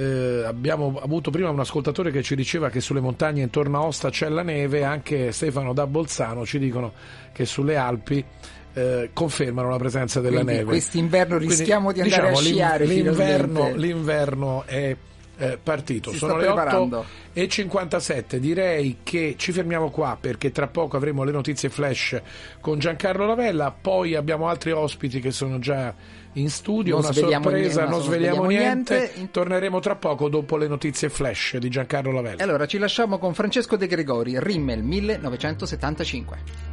Eh, abbiamo avuto prima un ascoltatore che ci diceva che sulle montagne intorno a Osta c'è la neve, anche Stefano da Bolzano ci dicono che sulle Alpi eh, confermano la presenza della Quindi neve. quest'inverno Quindi, rischiamo di andare diciamo, a sciare L'inverno, l'inverno è eh, partito. Si Sono le preparando. 8 e 57. Direi che ci fermiamo qua perché tra poco avremo le notizie flash con Giancarlo Lavella. Poi abbiamo altri ospiti che sono già in studio. Non Una sorpresa, niente, non sveliamo niente. niente. Torneremo tra poco dopo le notizie flash di Giancarlo Lavella. E allora ci lasciamo con Francesco De Gregori, Rimmel 1975.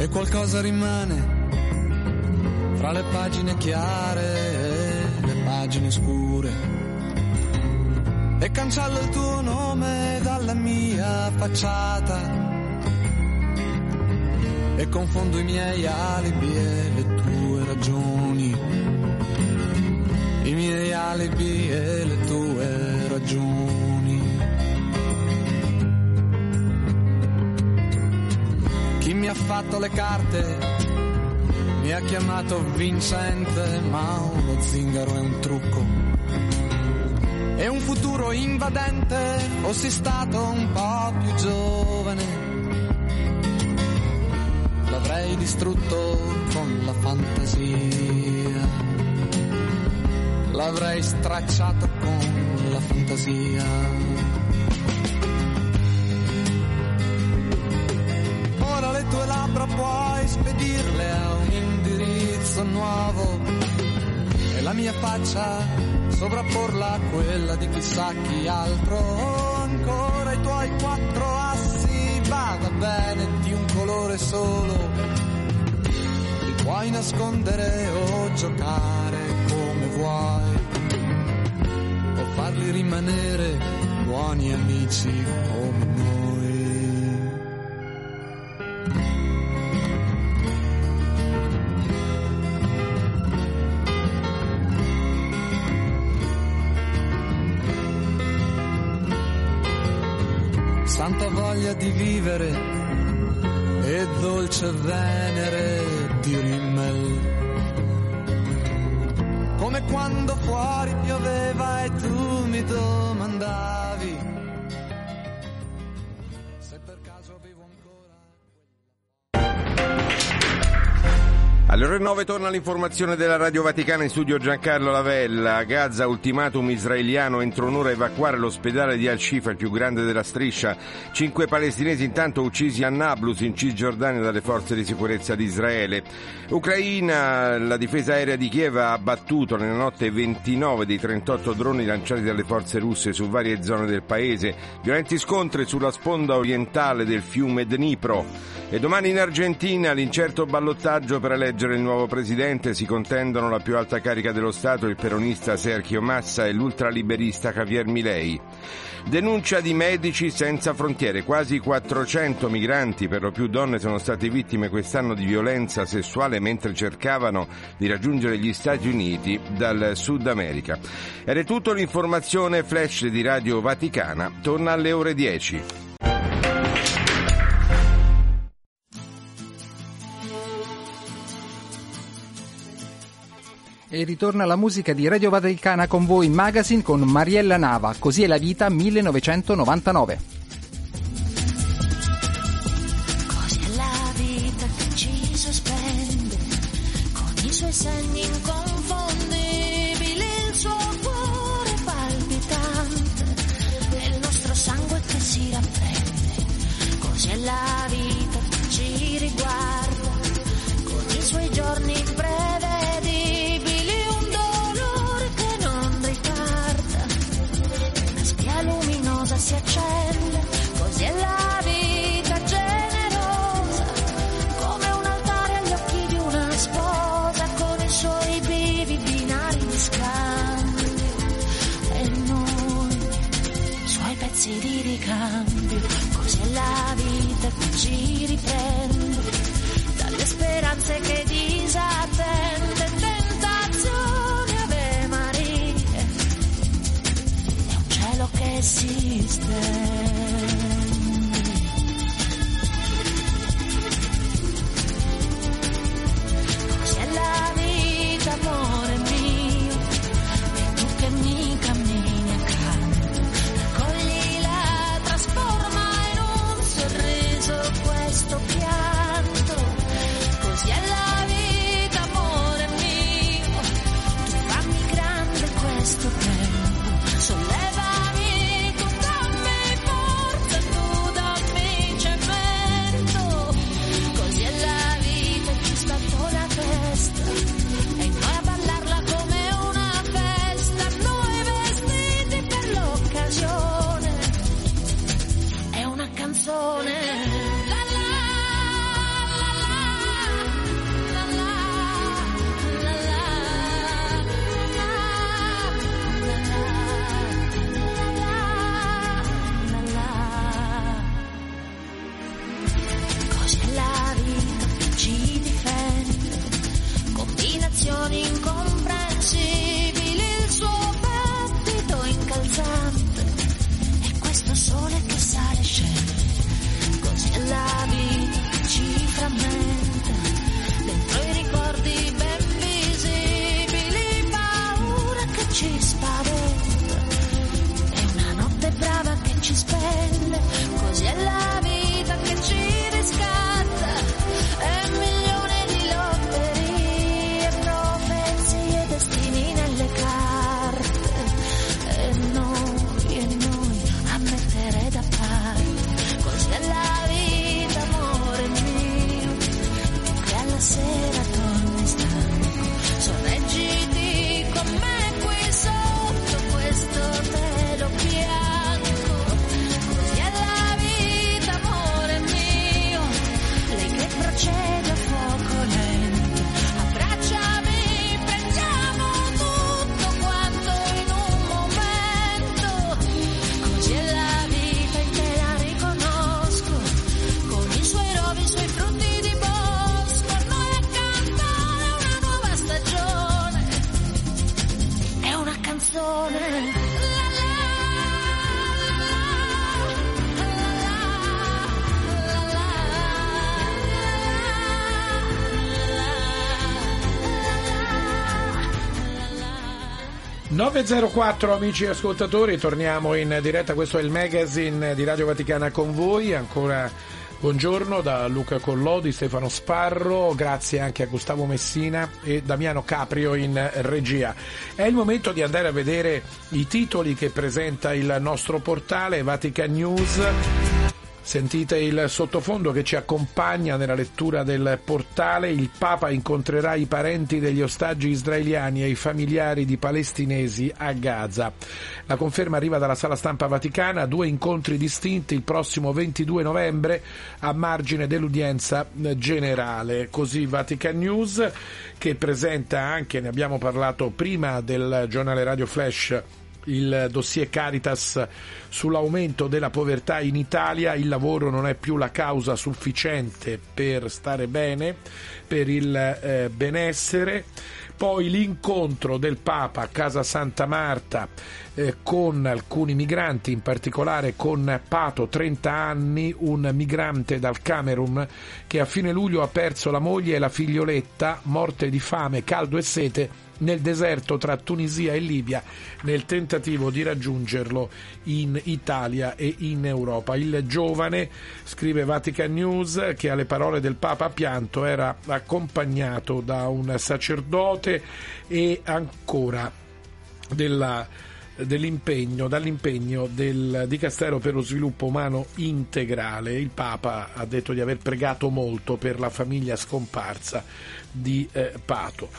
e qualcosa rimane fra le pagine chiare e le pagine scure. E cancello il tuo nome dalla mia facciata e confondo i miei alibi e le tue ragioni. I miei alibi e le tue ragioni. Chi mi ha fatto le carte mi ha chiamato vincente, ma uno zingaro è un trucco. E un futuro invadente, fossi stato un po' più giovane. L'avrei distrutto con la fantasia. L'avrei stracciato con la fantasia. Ora le tue labbra puoi spedirle a un indirizzo nuovo e la mia faccia sovrapporla a quella di chissà chi altro. Ancora i tuoi quattro assi, vada bene di un colore solo. Li puoi nascondere o giocare come vuoi, o farli rimanere buoni amici come vivere Alle ore 9 torna l'informazione della Radio Vaticana in studio Giancarlo Lavella. A Gaza, ultimatum israeliano entro un'ora evacuare l'ospedale di Al-Shifa, il più grande della striscia. Cinque palestinesi intanto uccisi a Nablus, in Cisgiordania, dalle forze di sicurezza di Israele. Ucraina, la difesa aerea di Kiev ha abbattuto nella notte 29 dei 38 droni lanciati dalle forze russe su varie zone del paese. Violenti scontri sulla sponda orientale del fiume Dnipro. E domani in Argentina l'incerto ballottaggio per eleggere il nuovo presidente si contendono la più alta carica dello Stato, il peronista Sergio Massa e l'ultraliberista Javier Milei. Denuncia di Medici Senza Frontiere. Quasi 400 migranti, per lo più donne, sono state vittime quest'anno di violenza sessuale mentre cercavano di raggiungere gli Stati Uniti dal Sud America. Ed è tutto l'informazione flash di Radio Vaticana. Torna alle ore 10. E ritorna la musica di Radio Vaticana con voi Magazine con Mariella Nava, Così è la vita 1999. Così è la vita che ci sospende, con i suoi segni inconfondibili, si accende, così è la vita generosa, come un altare agli occhi di una sposa, con i suoi vivi binari di scambio, e noi, suoi pezzi di ricambio, così è la vita che ci riprende, dalle speranze che disattende, 9.04 amici ascoltatori, torniamo in diretta, questo è il magazine di Radio Vaticana con voi, ancora buongiorno da Luca Collodi, Stefano Sparro, grazie anche a Gustavo Messina e Damiano Caprio in regia. È il momento di andare a vedere i titoli che presenta il nostro portale Vatican News. Sentite il sottofondo che ci accompagna nella lettura del portale. Il Papa incontrerà i parenti degli ostaggi israeliani e i familiari di palestinesi a Gaza. La conferma arriva dalla sala stampa vaticana, due incontri distinti il prossimo 22 novembre a margine dell'udienza generale. Così Vatican News che presenta anche, ne abbiamo parlato prima del giornale Radio Flash, il dossier Caritas sull'aumento della povertà in Italia, il lavoro non è più la causa sufficiente per stare bene, per il eh, benessere. Poi l'incontro del Papa a Casa Santa Marta eh, con alcuni migranti, in particolare con Pato, 30 anni, un migrante dal Camerun che a fine luglio ha perso la moglie e la figlioletta, morte di fame, caldo e sete nel deserto tra Tunisia e Libia nel tentativo di raggiungerlo in Italia e in Europa. Il giovane, scrive Vatican News, che alle parole del Papa pianto era accompagnato da un sacerdote e ancora della dell'impegno, dall'impegno del Dicastero per lo sviluppo umano integrale. Il Papa ha detto di aver pregato molto per la famiglia scomparsa di eh, Pato.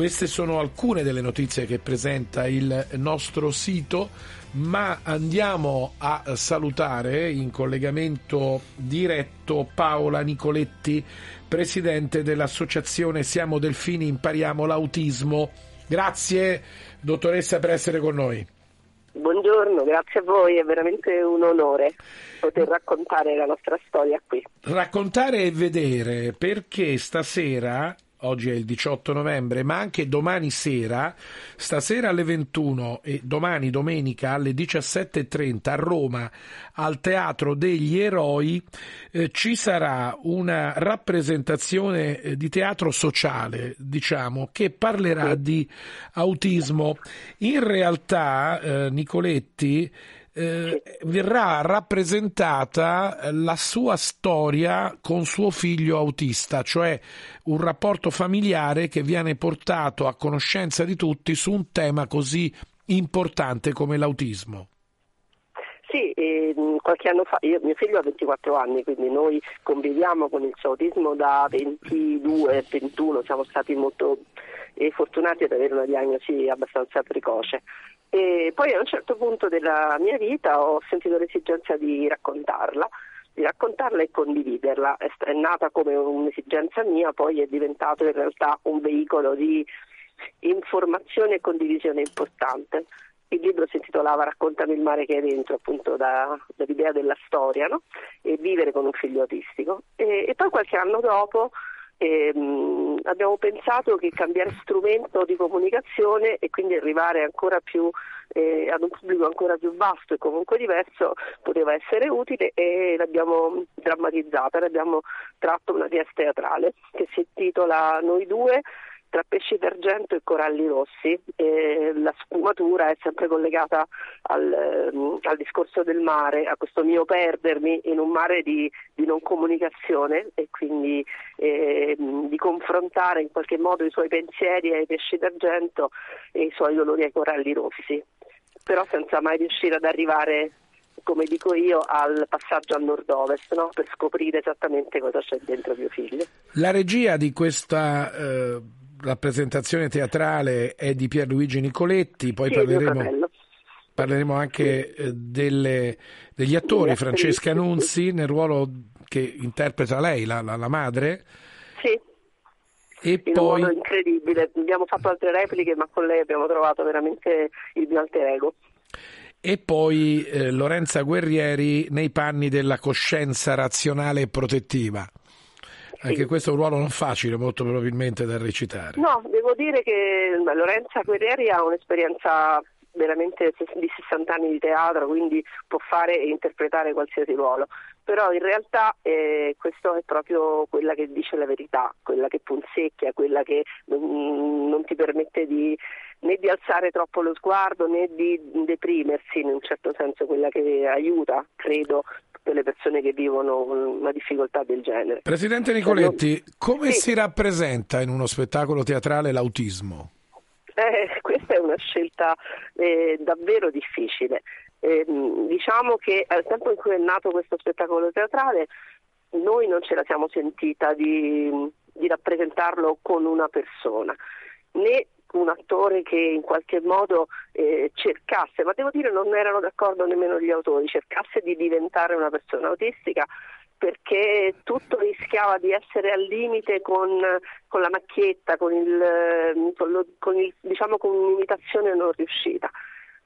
Queste sono alcune delle notizie che presenta il nostro sito, ma andiamo a salutare in collegamento diretto Paola Nicoletti, presidente dell'associazione Siamo Delfini Impariamo l'Autismo. Grazie dottoressa per essere con noi. Buongiorno, grazie a voi, è veramente un onore poter raccontare la nostra storia qui. Raccontare e vedere perché stasera oggi è il 18 novembre, ma anche domani sera, stasera alle 21 e domani domenica alle 17.30 a Roma al Teatro degli Eroi eh, ci sarà una rappresentazione eh, di teatro sociale, diciamo, che parlerà di autismo. In realtà, eh, Nicoletti, eh, verrà rappresentata la sua storia con suo figlio autista, cioè un rapporto familiare che viene portato a conoscenza di tutti su un tema così importante come l'autismo. Sì, eh, qualche anno fa, io, mio figlio ha 24 anni, quindi noi conviviamo con il suo autismo da 22, 21, siamo stati molto eh, fortunati ad avere una diagnosi abbastanza precoce. E poi a un certo punto della mia vita ho sentito l'esigenza di raccontarla, di raccontarla e condividerla. È, nata come un'esigenza mia, poi è diventato in realtà un veicolo di informazione e condivisione importante. Il libro si intitolava Raccontami il mare che è dentro, appunto da, dall'idea della storia no? e vivere con un figlio autistico. E, e poi qualche anno dopo e, mh, abbiamo pensato che cambiare strumento di comunicazione e quindi arrivare ancora più eh, ad un pubblico ancora più vasto e comunque diverso poteva essere utile e l'abbiamo drammatizzata, ne abbiamo tratto una pièce teatrale che si intitola Noi due tra pesci d'argento e coralli rossi. E la sfumatura è sempre collegata al, al, discorso del mare, a questo mio perdermi in un mare di, di non comunicazione e quindi eh, di confrontare in qualche modo i suoi pensieri ai pesci d'argento e i suoi dolori ai coralli rossi, però senza mai riuscire ad arrivare come dico io, al passaggio a nord-ovest no? per scoprire esattamente cosa c'è dentro mio figlio. La regia di questa eh, rappresentazione teatrale è di Pierluigi Nicoletti, poi Sì, parleremo, parleremo anche eh, delle- degli attori, Francesca Nunzi nel ruolo che interpreta lei, la, la- la madre, Sì, e in poi un modo incredibile. Abbiamo fatto altre repliche, ma con lei abbiamo trovato veramente il mio alter ego. e poi eh, Lorenza Guerrieri nei panni della coscienza razionale e protettiva. Anche questo è un ruolo non facile, molto probabilmente da recitare. No, devo dire che Lorenza Guerrieri ha un'esperienza veramente di 60 anni di teatro, quindi può fare e interpretare qualsiasi ruolo. Però in realtà eh, questo è proprio quella che dice la verità, quella che punzecchia, quella che non, non ti permette di, né di alzare troppo lo sguardo né di deprimersi in un certo senso quella che aiuta, credo, tutte le persone che vivono una difficoltà del genere. Presidente Nicoletti, come sì. si rappresenta in uno spettacolo teatrale l'autismo? Eh, questa è una scelta eh, davvero difficile. Eh, diciamo che al tempo in cui è nato questo spettacolo teatrale noi non ce la siamo sentita di, di rappresentarlo con una persona, né un attore che in qualche modo eh, cercasse, ma devo dire non erano d'accordo nemmeno gli autori, cercasse di diventare una persona autistica perché tutto rischiava di essere al limite con, con la macchietta, con, il, con, lo, con, il, diciamo, con un'imitazione non riuscita.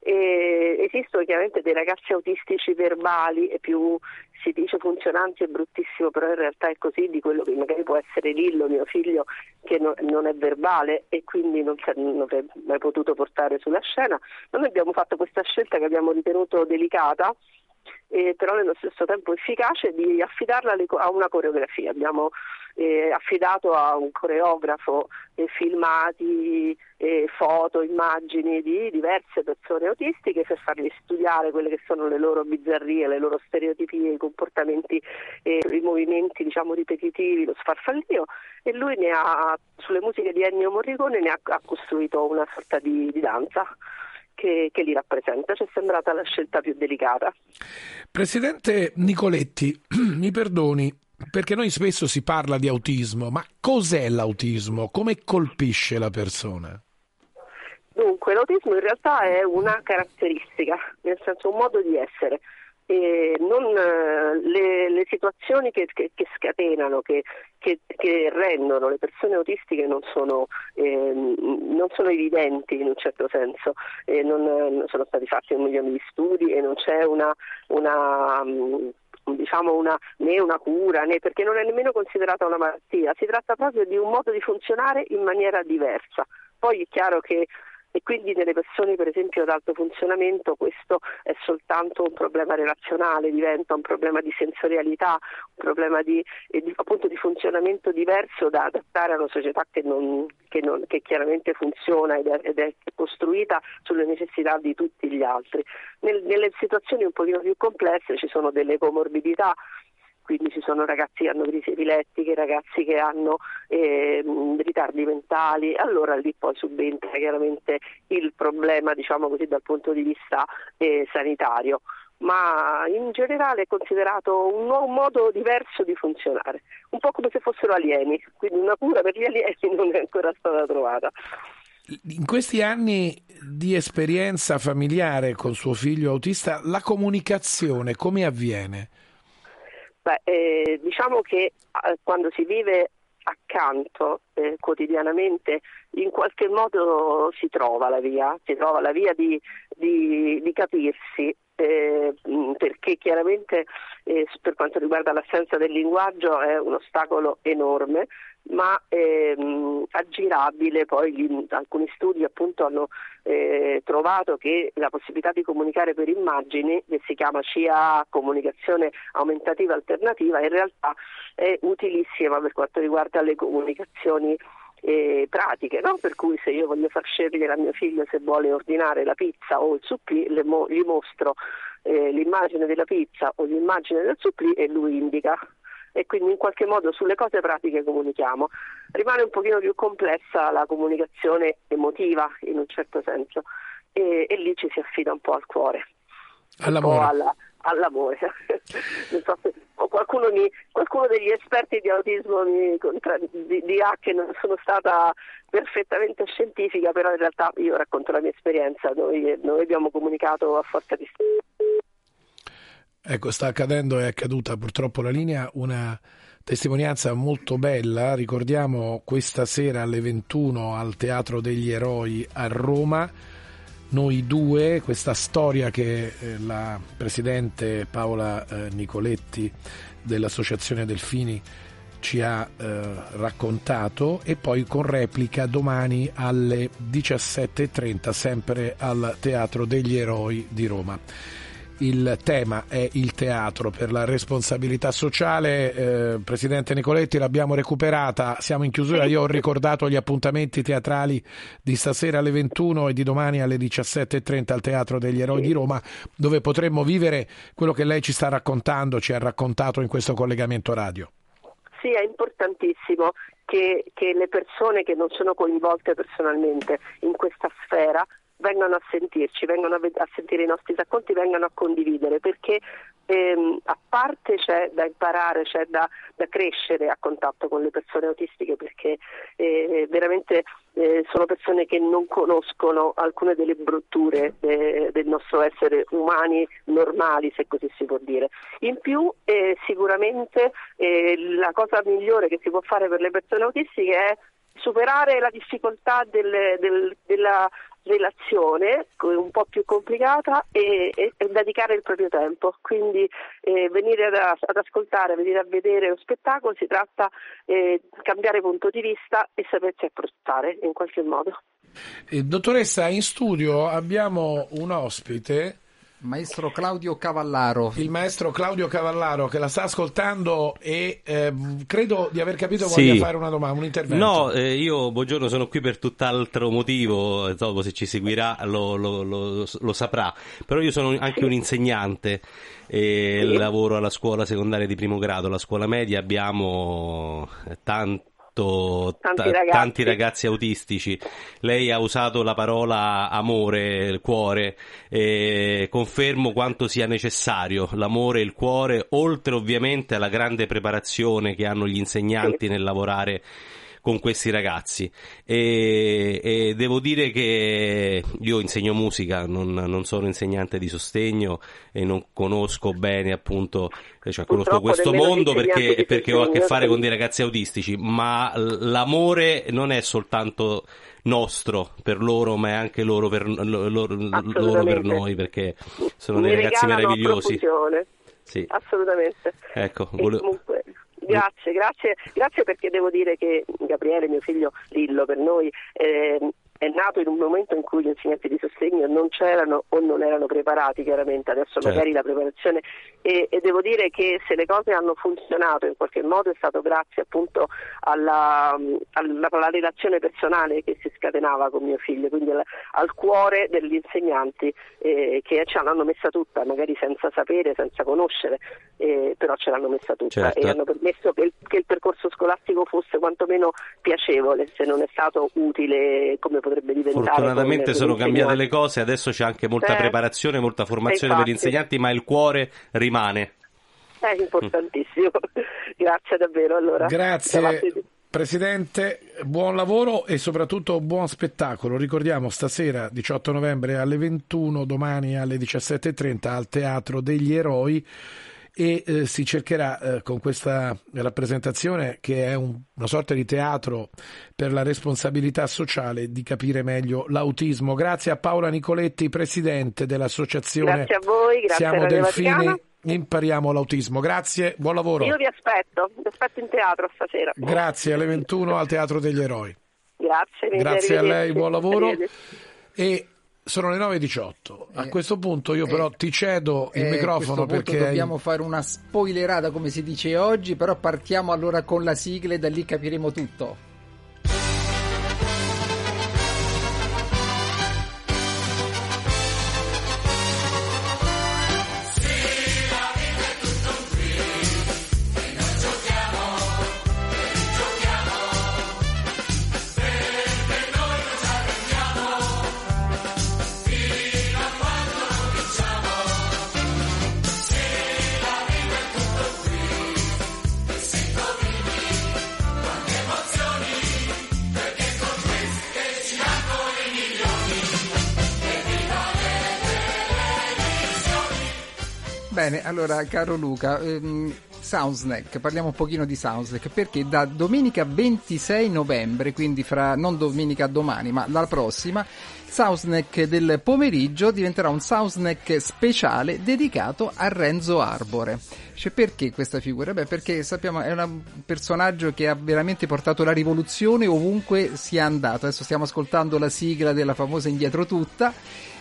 E esistono chiaramente dei ragazzi autistici verbali e più si dice funzionanti è bruttissimo, però in realtà è così di quello che magari può essere Lillo, mio figlio, che no, non è verbale e quindi non, non avrebbe mai potuto portare sulla scena. Noi abbiamo fatto questa scelta che abbiamo ritenuto delicata eh, però nello stesso tempo efficace di affidarla a una coreografia. Abbiamo eh, affidato a un coreografo eh, filmati, foto, immagini di diverse persone autistiche per fargli studiare quelle che sono le loro bizzarrie, le loro stereotipie, i comportamenti, i movimenti diciamo ripetitivi, lo sfarfallio e lui ha, sulle musiche di Ennio Morricone ne ha, ha costruito una sorta di, di danza che, che li rappresenta. Ci è sembrata la scelta più delicata. Presidente Nicoletti, mi perdoni, perché noi spesso si parla di autismo, ma cos'è l'autismo? Come colpisce la persona? Dunque, l'autismo in realtà è una caratteristica, nel senso un modo di essere non, le, le, situazioni che, che, che scatenano, che, che, rendono le persone autistiche non sono, eh, non sono evidenti in un certo senso, eh, non, sono stati fatti un milione di studi e non c'è una, una diciamo una, né una cura, né, perché non è nemmeno considerata una malattia, si tratta proprio di un modo di funzionare in maniera diversa. Poi è chiaro che e quindi nelle persone per esempio ad alto funzionamento questo è soltanto un problema relazionale, diventa un problema di sensorialità, un problema di, eh, di, appunto, di funzionamento diverso da adattare a una società che, non, che, non, che chiaramente funziona ed è, ed è, costruita sulle necessità di tutti gli altri. Nel, nelle situazioni un pochino più complesse ci sono delle comorbidità quindi ci sono ragazzi che hanno crisi epilettiche, ragazzi che hanno eh, ritardi mentali, allora lì poi subentra chiaramente il problema diciamo così, dal punto di vista eh, sanitario ma in generale è considerato un nuovo modo diverso di funzionare, un po' come se fossero alieni, quindi una cura per gli alieni non è ancora stata trovata. In questi anni di esperienza familiare con suo figlio autista, la comunicazione come avviene? Beh, eh, diciamo che eh, quando si vive accanto eh, quotidianamente in qualche modo si trova la via, si trova la via di, di, di capirsi eh, perché chiaramente eh, per quanto riguarda l'assenza del linguaggio è un ostacolo enorme ma ehm, aggirabile, poi gli, alcuni studi appunto hanno eh, trovato che la possibilità di comunicare per immagini, che si chiama CA, comunicazione aumentativa alternativa, in realtà è utilissima per quanto riguarda le comunicazioni eh, pratiche, no? per cui se io voglio far scegliere a mio figlio se vuole ordinare la pizza o il supplì, mo- gli mostro eh, l'immagine della pizza o l'immagine del supplì e lui indica e quindi in qualche modo sulle cose pratiche comunichiamo. Rimane un pochino più complessa la comunicazione emotiva in un certo senso e, e lì ci si affida un po' al cuore, all'amore. un po' alla, all'amore. so se, qualcuno, mi, qualcuno, degli esperti di autismo mi contra, di, dirà che non sono stata perfettamente scientifica, però in realtà io racconto la mia esperienza, noi, noi abbiamo comunicato a forza di... Ecco, sta accadendo, è accaduta purtroppo la linea, una testimonianza molto bella, ricordiamo questa sera alle 21 al Teatro degli Eroi a Roma noi due, questa storia che eh, la presidente Paola eh, Nicoletti dell'Associazione Delfini ci ha eh, raccontato e poi con replica domani alle 17.30 sempre al Teatro degli Eroi di Roma. Il tema è il teatro per la responsabilità sociale. Eh, Presidente Nicoletti, l'abbiamo recuperata, siamo in chiusura. Io ho ricordato gli appuntamenti teatrali di stasera alle 21 e di domani alle 17.30 al Teatro degli Eroi di Roma, dove potremmo vivere quello che lei ci sta raccontando, ci ha raccontato in questo collegamento radio. Sì, è importantissimo che, che le persone che non sono coinvolte personalmente in questa sfera vengano a sentirci, vengano a, ved- a sentire i nostri racconti, vengano a condividere, perché ehm, a parte c'è da imparare, c'è da, da, crescere a contatto con le persone autistiche, perché eh, veramente eh, sono persone che non conoscono alcune delle brutture eh, del nostro essere umani normali, se così si può dire. In più eh, sicuramente eh, la cosa migliore che si può fare per le persone autistiche è superare la difficoltà del, del, della relazione un po' più complicata e, e, e dedicare il proprio tempo. Quindi eh, venire ad, ad, ascoltare, venire a vedere lo spettacolo si tratta eh, di cambiare punto di vista e sapersi approcciare in qualche modo. Eh, dottoressa, in studio abbiamo un ospite Maestro Claudio Cavallaro. Il maestro Claudio Cavallaro che la sta ascoltando e eh, credo di aver capito sì. voglia fare una domanda, un intervento. No, eh, io buongiorno sono qui per tutt'altro motivo, dopo se ci seguirà lo, lo, lo, lo saprà, però io sono anche un insegnante e sì. lavoro alla scuola secondaria di primo grado, la scuola media abbiamo tanti tanti ragazzi. tanti ragazzi. autistici. Lei ha usato la parola amore, il cuore, e confermo quanto sia necessario l'amore e il cuore, oltre ovviamente alla grande preparazione che hanno gli insegnanti sì. nel lavorare con questi ragazzi e, e, devo dire che io insegno musica, non, non, sono insegnante di sostegno e non conosco bene appunto, cioè conosco questo mondo perché, perché ho a che fare con dei ragazzi autistici, ma l'amore non è soltanto nostro per loro, ma è anche loro per, loro, loro per noi perché sono Mi dei ragazzi meravigliosi. Sì. Assolutamente. Ecco, volevo... comunque Grazie, grazie, grazie perché devo dire che Gabriele, mio figlio Lillo, per noi eh, è nato in un momento in cui gli insegnanti di sostegno non c'erano o non erano preparati, chiaramente adesso certo. magari la preparazione e, e, devo dire che se le cose hanno funzionato in qualche modo è stato grazie appunto alla, alla, alla relazione personale che si scatenava con mio figlio, quindi al, al cuore degli insegnanti eh, che ce l'hanno messa tutta, magari senza sapere, senza conoscere, eh, però ce l'hanno messa tutta certo. e hanno permesso che il, che il percorso scolastico fosse quantomeno piacevole, se non è stato utile come potrebbe diventare. Fortunatamente sono cambiate le cose, adesso c'è anche molta eh, preparazione, molta formazione per gli insegnanti, ma il cuore rimane rimane. È importantissimo, grazie davvero. Allora, grazie. Presidente, buon lavoro e soprattutto buon spettacolo. Ricordiamo stasera 18 novembre alle 21, domani alle 17.30 al Teatro degli Eroi e eh, si cercherà eh, con questa rappresentazione che è un, una sorta di teatro per la responsabilità sociale di capire meglio l'autismo. Grazie a Paola Nicoletti, Presidente dell'Associazione Grazie a voi, grazie Siamo Delfini. Impariamo l'autismo. Grazie, buon lavoro. Io vi aspetto, vi aspetto in teatro stasera. Grazie alle 21 al Teatro degli Eroi. Grazie, Grazie a lei, buon lavoro. E sono le 9.18. A Eh, questo punto io però eh, ti cedo il Eh, microfono perché dobbiamo fare una spoilerata come si dice oggi, però partiamo allora con la sigla e da lì capiremo tutto. Bene, allora caro Luca, ehm, Soundsnack, parliamo un pochino di Soundsnack perché da domenica 26 novembre, quindi fra non domenica domani, ma la prossima, Soundsnack del pomeriggio diventerà un Soundsnack speciale dedicato a Renzo Arbore. Cioè, perché questa figura? Beh, perché sappiamo è un personaggio che ha veramente portato la rivoluzione ovunque sia andato. Adesso stiamo ascoltando la sigla della famosa Indietro Tutta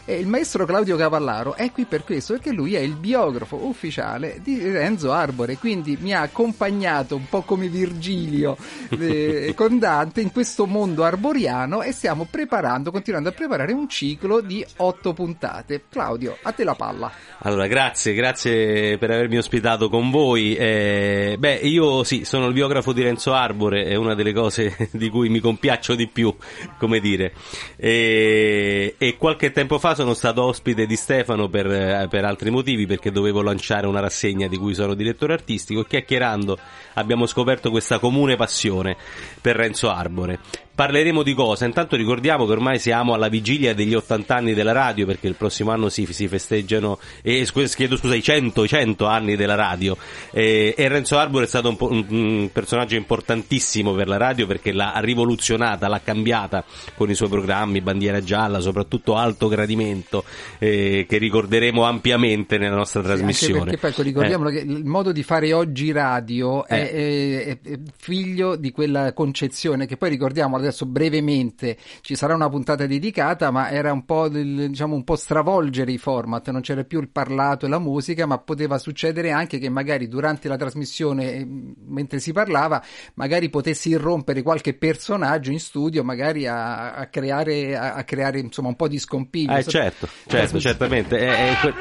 e il maestro Claudio Cavallaro è qui per questo, perché lui è il biografo ufficiale di Renzo Arbore, quindi mi ha accompagnato un po' come Virgilio eh, con Dante in questo mondo arboriano e stiamo preparando, continuando a preparare un ciclo di otto puntate. Claudio, a te la palla. Allora, grazie, grazie per avermi ospitato con voi. Eh, beh, io sì, sono il biografo di Renzo Arbore, è una delle cose di cui mi compiaccio di più, come dire. E, e qualche tempo fa sono stato ospite di Stefano per, eh, per, altri motivi, perché dovevo lanciare una rassegna di cui sono direttore artistico e chiacchierando abbiamo scoperto questa comune passione per Renzo Arbore. Parleremo di cosa? Intanto ricordiamo che ormai siamo alla vigilia degli 80 anni della radio, perché il prossimo anno si, si festeggiano, eh, chiedo scusa, i 100, 100 anni della radio. Eh, e Renzo Arbore è stato un, un, un, personaggio importantissimo per la radio perché l'ha rivoluzionata, l'ha cambiata con i suoi programmi, Bandiera Gialla, soprattutto Alto Gradimento, eh, che ricorderemo ampiamente nella nostra trasmissione. Anche perché poi ricordiamolo che il modo di fare oggi radio è, è, è figlio di quella concezione che poi ricordiamo adesso brevemente ci sarà una puntata dedicata, ma era un po', diciamo, un po' stravolgere i format, non c'era più il parlato e la musica, ma poteva succedere anche che magari durante la trasmissione, mentre si parlava, magari potessi irrompere qualche personaggio in studio, magari a, a creare, a, a, creare insomma un po' di scompiglio. Eh, certo, certo, certamente. È, è que-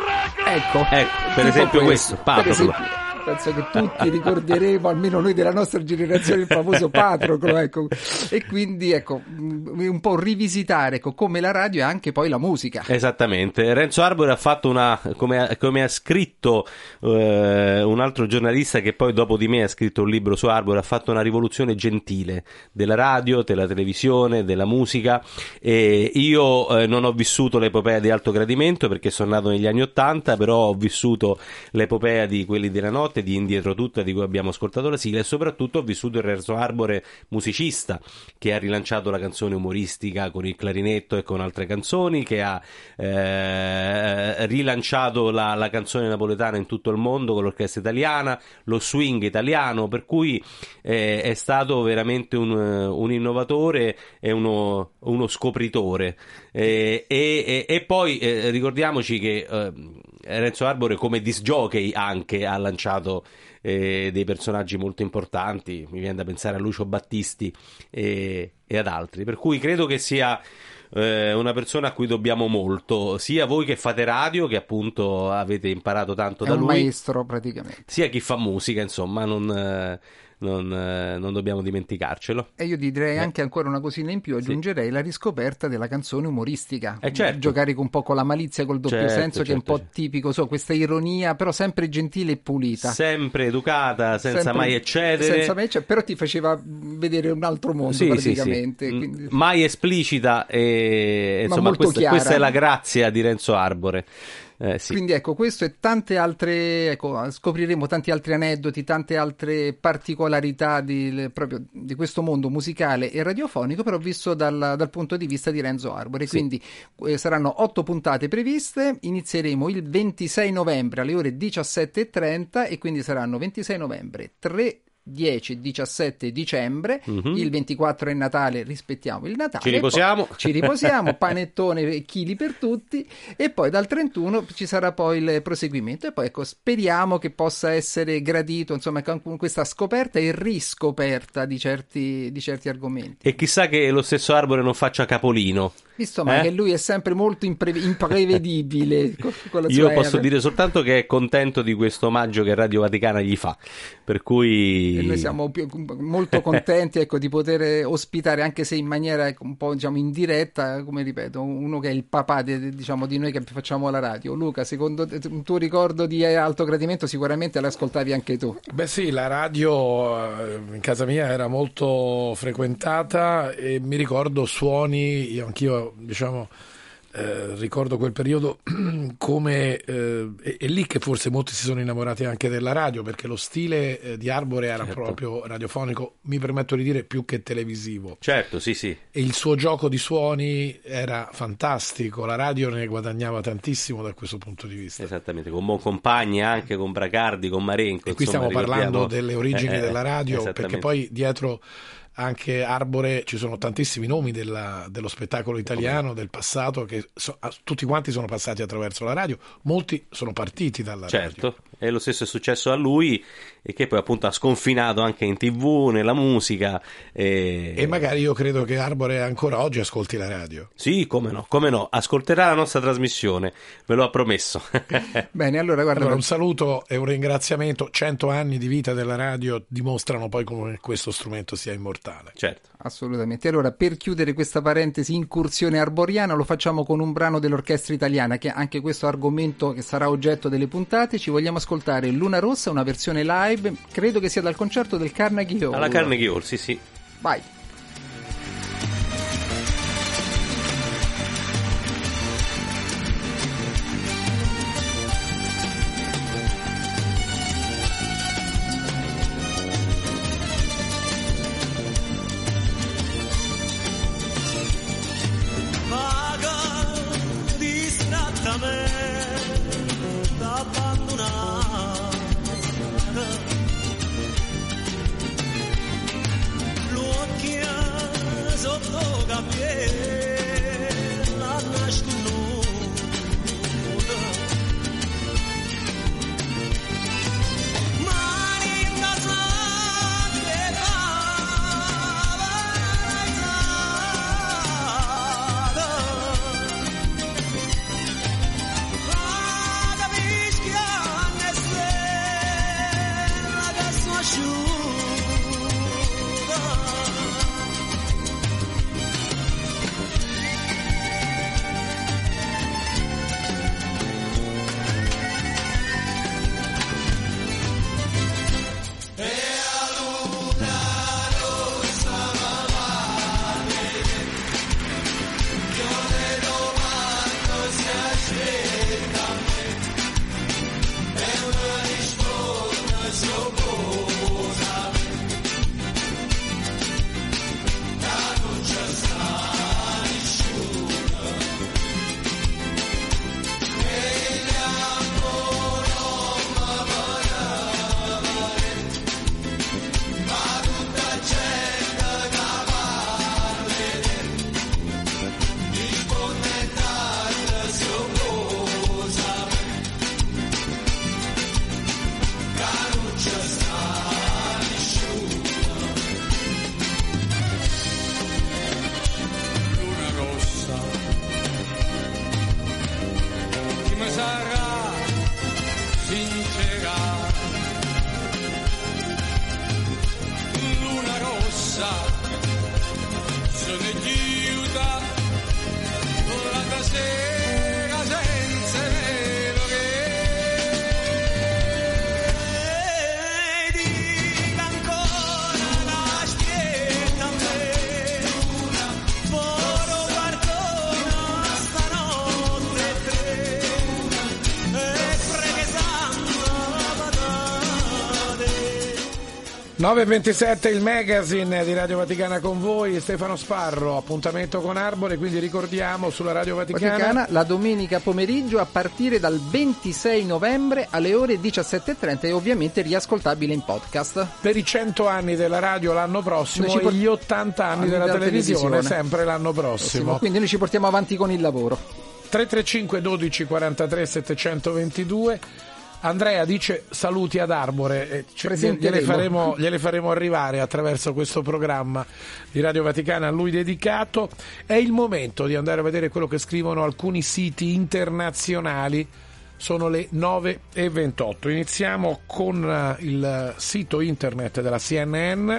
ecco, ecco, per esempio questo, questo Patroclo penso che tutti ricorderemo, almeno noi della nostra generazione, il famoso Patroclo, ecco. E quindi, ecco, un po' rivisitare ecco, come la radio e anche poi la musica. Esattamente. Renzo Arbore ha fatto una, come, come ha scritto eh, un altro giornalista che poi dopo di me ha scritto un libro su Arbore, ha fatto una rivoluzione gentile della radio, della televisione, della musica. E io eh, non ho vissuto l'epopea di alto gradimento perché sono nato negli anni Ottanta, però ho vissuto l'epopea di quelli della notte notte di Indietro Tutta di cui abbiamo ascoltato la sigla e soprattutto ho vissuto il Renzo Arbore musicista che ha rilanciato la canzone umoristica con il clarinetto e con altre canzoni che ha eh, rilanciato la, la, canzone napoletana in tutto il mondo con l'orchestra italiana lo swing italiano per cui eh, è stato veramente un, un innovatore e uno, uno scopritore. Eh, e, e, e, poi eh, ricordiamoci che eh, Renzo Arbore come disc jockey anche ha lanciato eh, dei personaggi molto importanti, mi viene da pensare a Lucio Battisti e, e ad altri, per cui credo che sia eh, una persona a cui dobbiamo molto, sia voi che fate radio, che appunto avete imparato tanto È da lui, maestro praticamente, sia chi fa musica, insomma, non... Eh, non, eh, non, dobbiamo dimenticarcelo. E io direi anche ancora una cosina in più, aggiungerei sì. la riscoperta della canzone umoristica. Eh certo. Giocare un po' con la malizia, col doppio certo, senso, certo, che è un po' tipico, so, questa ironia, però sempre gentile e pulita. Sempre educata, senza sempre, mai eccedere. Senza mai eccedere, però ti faceva vedere un altro mondo sì, praticamente. Sì, quindi... Mai esplicita e insomma questa, questa, è la grazia di Renzo Arbore. Eh, sì. Quindi ecco, questo e tante altre, ecco, scopriremo tanti altri aneddoti, tante altre particolarità di, proprio di questo mondo musicale e radiofonico, però visto dal, dal punto di vista di Renzo Arbore. Sì. Quindi eh, saranno otto puntate previste, inizieremo il 26 novembre alle ore 17.30 e quindi saranno 26 novembre, 3 10 17 dicembre, Mhm. il 24 è Natale, rispettiamo il Natale. Ci riposiamo. poi- ci riposiamo, panettone e chili per tutti e poi dal 31 ci sarà poi il proseguimento e poi ecco, speriamo che possa essere gradito, insomma, con questa scoperta e riscoperta di certi, di certi argomenti. E chissà che lo stesso Arbore non faccia capolino. Visto ma Eh? che lui è sempre molto impre- imprevedibile Io sua posso R. dire soltanto che è contento di questo omaggio che Radio Vaticana gli fa. Per cui. E noi siamo più- molto contenti ecco, di poter ospitare, anche se in maniera ecco, un po' diciamo, indiretta, come ripeto, uno che è il papà di, diciamo, di noi che facciamo la radio. Luca, secondo te, un tuo ricordo di alto gradimento sicuramente l'ascoltavi anche tu. Beh sì, la radio eh, in casa mia era molto frequentata e mi ricordo suoni, io anch'io diciamo eh, ricordo quel periodo come eh, è, è lì che forse molti si sono innamorati anche della radio perché lo stile eh, di Arbore era Certo. proprio radiofonico, mi permetto di dire più che televisivo. Certo, sì, sì. E il suo gioco di suoni era fantastico, la radio ne guadagnava tantissimo da questo punto di vista. Esattamente, con Boncompagni anche, con Bracardi, con Marenco. E qui insomma, stiamo parlando delle origini Eh, eh, della radio, perché poi dietro anche Arbore ci sono tantissimi nomi della- dello spettacolo italiano del passato che so- a- tutti quanti sono passati attraverso la radio, molti sono partiti dalla radio. Certo, e lo stesso è successo a lui e che poi appunto ha sconfinato anche in tv, nella musica. E... E magari io credo che Arbore ancora oggi ascolti la radio. Sì, come no, come no, ascolterà la nostra trasmissione, ve lo ha promesso. Bene, allora guarda, Allora, un saluto e un ringraziamento. Cento anni di vita della radio dimostrano poi come questo strumento sia immortale. Certo. Assolutamente. Allora, per chiudere questa parentesi incursione arboriana, lo facciamo con un brano dell'orchestra italiana, che anche questo argomento che sarà oggetto delle puntate. Ci vogliamo ascoltare Luna Rossa, una versione live, credo che sia dal concerto del Carnegie Hall. Alla Carnegie Hall, sì, sì. Vai. 9.27 il magazine di Radio Vaticana con voi, Stefano Sparro, appuntamento con Arbore, quindi ricordiamo sulla Radio Vaticana, Vaticana la domenica pomeriggio a partire dal 26 novembre alle ore 17.30 e ovviamente riascoltabile in podcast. per i 100 anni della radio l'anno prossimo e port- gli 80 anni anni della della televisione, televisione. sempre l'anno prossimo. Quindi noi ci portiamo avanti con il lavoro. 335 12 43 722 Andrea dice saluti ad Arbore, e Presenteremo. gliele faremo, gliele faremo arrivare attraverso questo programma di Radio Vaticana a lui dedicato. È il momento di andare a vedere quello che scrivono alcuni siti internazionali. Sono le 9 e 28. Iniziamo con eh, il sito internet della CNN.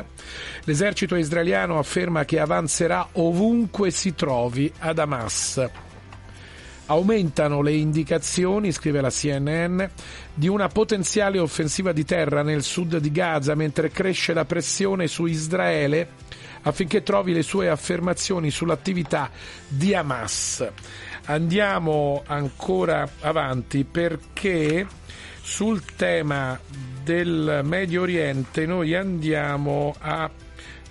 L'esercito israeliano afferma che avanzerà ovunque si trovi ad Hamas. Aumentano le indicazioni, scrive la CNN, di una potenziale offensiva di terra nel sud di Gaza mentre cresce la pressione su Israele affinché trovi le sue affermazioni sull'attività di Hamas. Andiamo ancora avanti perché sul tema del Medio Oriente noi andiamo a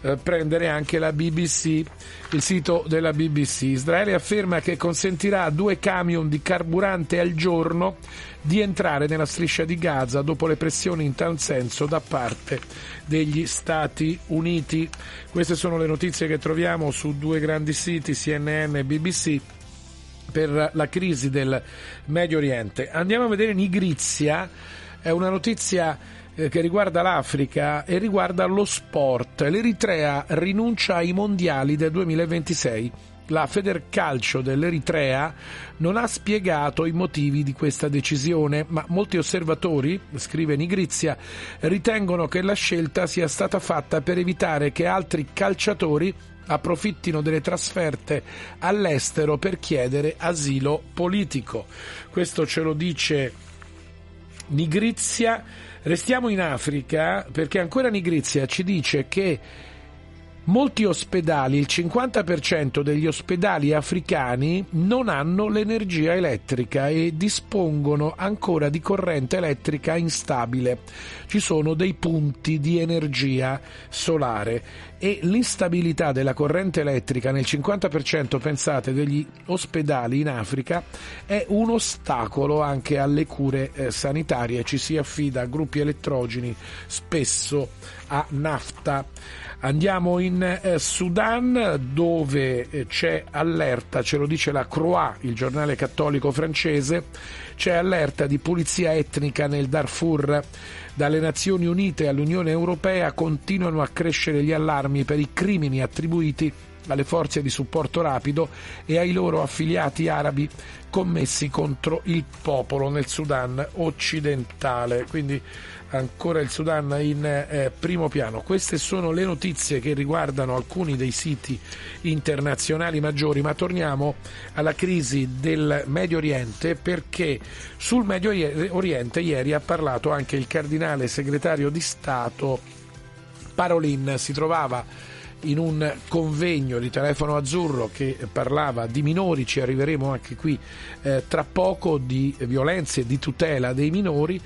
eh, prendere anche la BBC, il sito della BBC. Israele afferma che consentirà a due camion di carburante al giorno di entrare nella striscia di Gaza dopo le pressioni in tal senso da parte degli Stati Uniti. Queste sono le notizie che troviamo su due grandi siti, CNN e BBC per la crisi del Medio Oriente. Andiamo a vedere Nigrizia, è una notizia eh, che riguarda l'Africa e riguarda lo sport. L'Eritrea rinuncia ai mondiali del 2026. La Federcalcio dell'Eritrea non ha spiegato i motivi di questa decisione, ma molti osservatori, scrive Nigrizia, ritengono che la scelta sia stata fatta per evitare che altri calciatori approfittino delle trasferte all'estero per chiedere asilo politico. Questo ce lo dice Nigrizia. Restiamo in Africa perché ancora Nigrizia ci dice che molti ospedali, il 50% degli ospedali africani non hanno l'energia elettrica e dispongono ancora di corrente elettrica instabile. Ci sono dei punti di energia solare e l'instabilità della corrente elettrica nel 50% pensate degli ospedali in Africa è un ostacolo anche alle cure eh, sanitarie, ci si affida a gruppi elettrogeni spesso a nafta. Andiamo in eh, Sudan dove eh, c'è allerta, ce lo dice la Croix, il giornale cattolico francese, c'è allerta di pulizia etnica nel Darfur. Dalle Nazioni Unite all'Unione Europea continuano a crescere gli allarmi per i crimini attribuiti alle forze di supporto rapido e ai loro affiliati arabi commessi contro il popolo nel Sudan occidentale. Quindi ancora il Sudan in eh, primo piano. Queste sono le notizie che riguardano alcuni dei siti internazionali maggiori, ma torniamo alla crisi del Medio Oriente perché sul Medio Oriente ieri ha parlato anche il cardinale segretario di Stato Parolin, si trovava in un convegno di telefono azzurro che parlava di minori, ci arriveremo anche qui eh, tra poco, di violenze e di tutela dei minori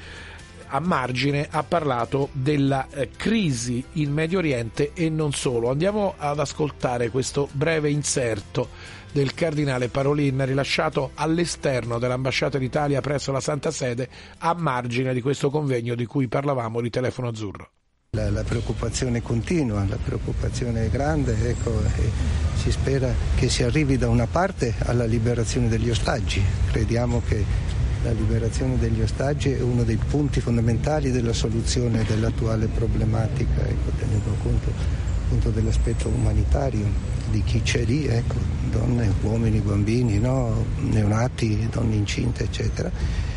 a margine ha parlato della eh, crisi in Medio Oriente e non solo. Andiamo ad ascoltare questo breve inserto del cardinale Parolin rilasciato all'esterno dell'ambasciata d'Italia presso la Santa Sede a margine di questo convegno di cui parlavamo di telefono azzurro. La, la preoccupazione continua, la preoccupazione è grande, ecco, si spera che si arrivi da una parte alla liberazione degli ostaggi. Crediamo che la liberazione degli ostaggi è uno dei punti fondamentali della soluzione dell'attuale problematica, ecco, tenendo conto appunto dell'aspetto umanitario di chi c'è lì, ecco, donne, uomini, bambini, no? neonati, donne incinte, eccetera.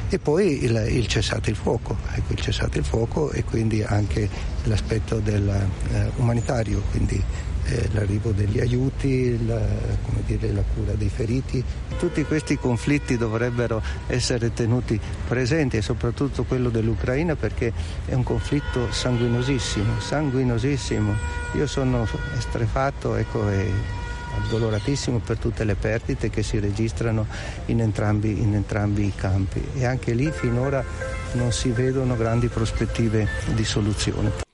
E poi il, il cessate il fuoco, ecco, il cessate il fuoco e quindi anche l'aspetto del, eh, umanitario, quindi eh, l'arrivo degli aiuti, la, dire, la, cura dei feriti. Tutti questi conflitti dovrebbero essere tenuti presenti e soprattutto quello dell'Ucraina perché è un conflitto sanguinosissimo, sanguinosissimo. Io sono estrefatto ecco, e addoloratissimo per tutte le perdite che si registrano in entrambi, in entrambi i campi e anche lì finora non si vedono grandi prospettive di soluzione.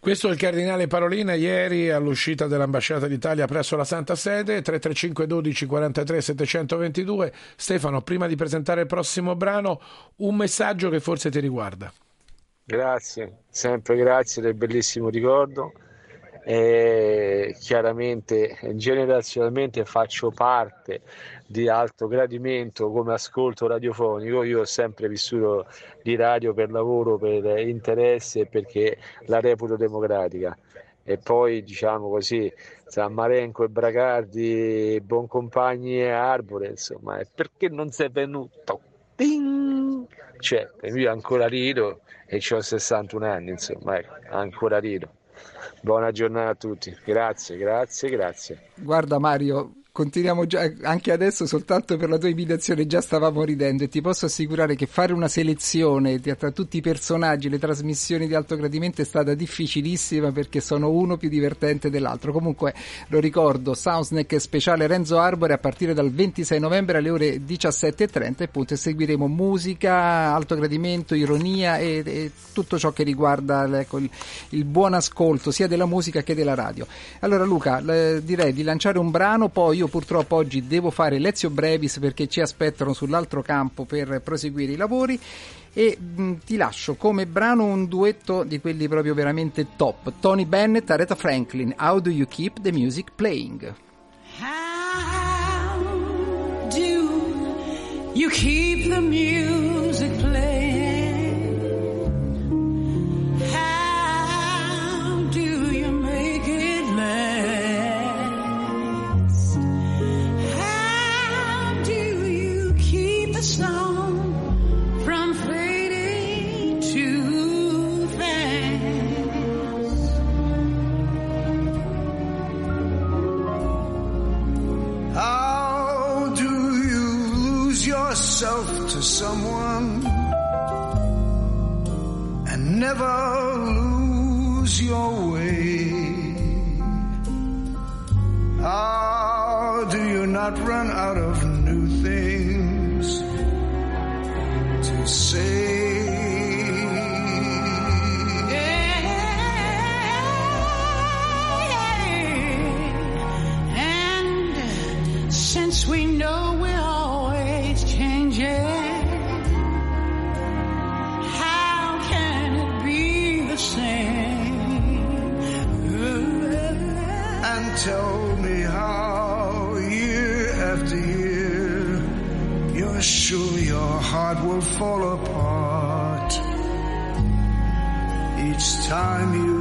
Questo è il cardinale Parolina ieri all'uscita dell'ambasciata d'Italia presso la Santa Sede 335 12 43 722. Stefano, prima di presentare il prossimo brano, un messaggio che forse ti riguarda. Grazie, sempre grazie del bellissimo ricordo. E chiaramente generazionalmente faccio parte di alto gradimento come ascolto radiofonico. Io ho sempre vissuto di radio per lavoro, per interesse e perché la reputo democratica. E poi diciamo così, San Marenco e Bracardi, Boncompagni e Arbore, insomma, perché non sei venuto? Ding! Cioè, io ancora rido e ho 61 anni, insomma, ecco, ancora rido. Buona giornata a tutti, grazie, grazie, grazie. Guarda Mario, Continuiamo già, anche adesso soltanto per la tua imitazione già stavamo ridendo e ti posso assicurare che fare una selezione tra tutti i personaggi, le trasmissioni di alto gradimento è stata difficilissima perché sono uno più divertente dell'altro. Comunque lo ricordo, Soundsnack speciale Renzo Arbore a partire dal 26 novembre alle ore 17.30 e appunto seguiremo musica, alto gradimento, ironia e, e tutto ciò che riguarda ecco, il, il buon ascolto sia della musica che della radio. Allora Luca, le- direi di lanciare un brano, poi io purtroppo oggi devo fare Lezio Brevis perché ci aspettano sull'altro campo per proseguire i lavori e mh, ti lascio come brano un duetto di quelli proprio veramente top. Tony Bennett, Aretha Franklin, How Do You Keep the Music Playing? do you keep the music playing? Yourself to someone and never lose your way? How do you not run out of new things to say? And since we know tell me how year after year you're sure your heart will fall apart. Each time you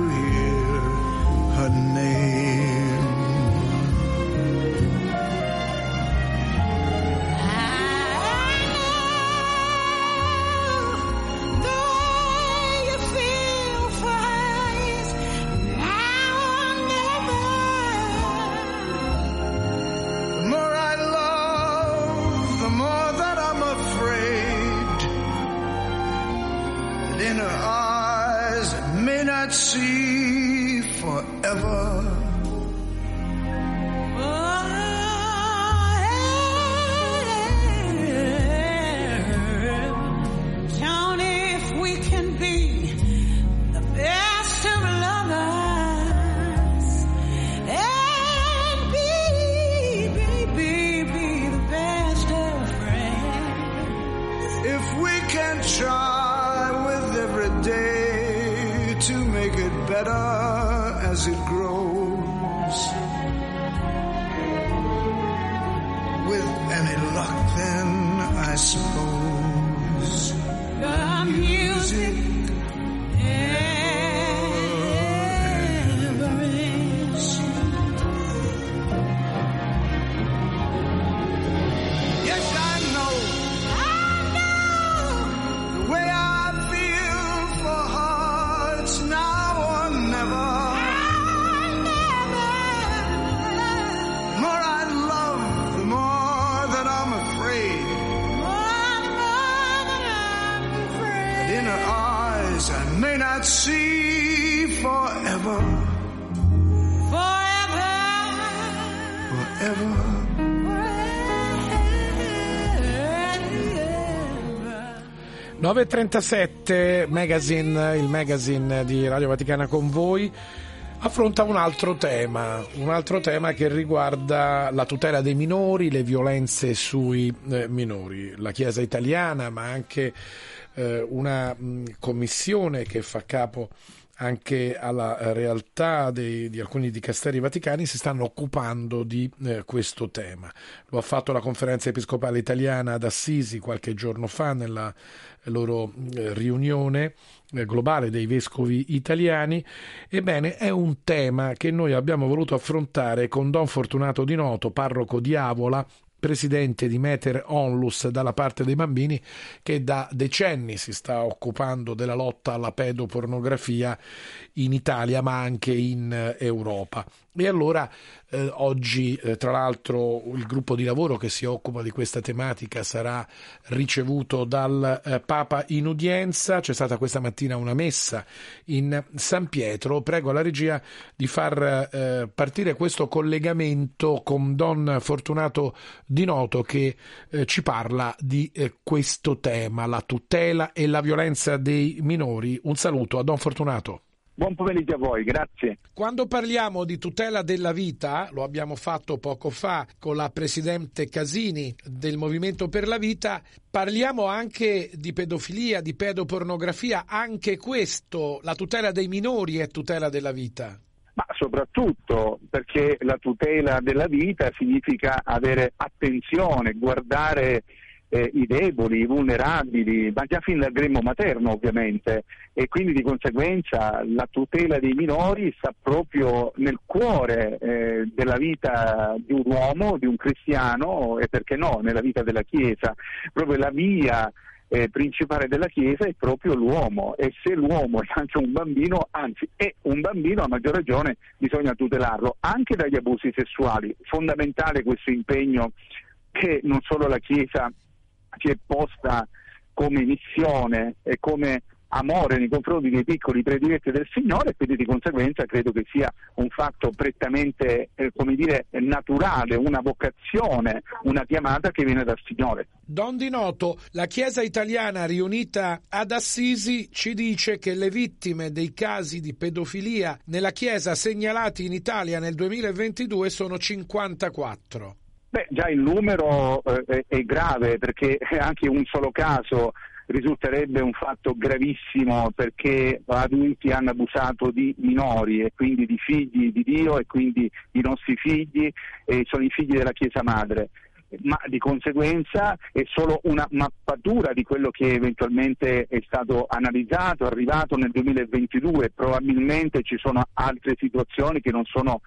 9.37 Magazine, il magazine di Radio Vaticana con voi, affronta un altro tema, un altro tema che riguarda la tutela dei minori, le violenze sui eh, minori. La Chiesa italiana, ma anche eh, una mh, commissione che fa capo anche alla realtà dei- di alcuni dicasteri vaticani si stanno occupando di eh, questo tema. Lo ha fatto la conferenza episcopale italiana ad Assisi qualche giorno fa nella loro eh, riunione eh, globale dei vescovi italiani. Ebbene, è un tema che noi abbiamo voluto affrontare con Don Fortunato Di Noto, parroco di Avola, presidente di Meter Onlus dalla parte dei bambini che da decenni si sta occupando della lotta alla pedopornografia in Italia ma anche in eh, Europa. E allora eh, oggi, eh, tra l'altro, il gruppo di lavoro che si occupa di questa tematica sarà ricevuto dal eh, Papa in udienza. C'è stata questa mattina una messa in San Pietro. Prego la regia di far eh, partire questo collegamento con Don Fortunato Di Noto che eh, ci parla di eh, questo tema, la tutela e la violenza dei minori. Un saluto a Don Fortunato. Buon pomeriggio a voi, grazie. Quando parliamo di tutela della vita, lo abbiamo fatto poco fa con la Presidente Casini del Movimento per la Vita, parliamo anche di pedofilia, di pedopornografia, anche questo, la tutela dei minori è tutela della vita. Ma soprattutto perché la tutela della vita significa avere attenzione, guardare eh, i deboli, i vulnerabili, ma già fin dal gremmo materno ovviamente. E quindi di conseguenza la tutela dei minori sta proprio nel cuore eh, della vita di un uomo, di un cristiano e perché no, nella vita della Chiesa, proprio la via eh, principale della Chiesa è proprio l'uomo. E se l'uomo è anche un bambino, anzi è un bambino a maggior ragione bisogna tutelarlo. Anche dagli abusi sessuali. Fondamentale questo impegno che non solo la Chiesa si è posta come missione e come amore nei confronti dei piccoli prediletti del Signore e quindi di conseguenza credo che sia un fatto prettamente eh, come dire, naturale, una vocazione, una chiamata che viene dal Signore. Don Di Noto, la Chiesa italiana riunita ad Assisi ci dice che le vittime dei casi di pedofilia nella Chiesa segnalati in Italia nel 2022 sono 54. Beh, già il numero eh, è grave perché anche un solo caso risulterebbe un fatto gravissimo perché adulti hanno abusato di minori e quindi di figli di Dio e quindi i nostri figli e sono i figli della Chiesa Madre. Ma di conseguenza è solo una mappatura di quello che eventualmente è stato analizzato, arrivato nel 2022. Probabilmente ci sono altre situazioni che non sono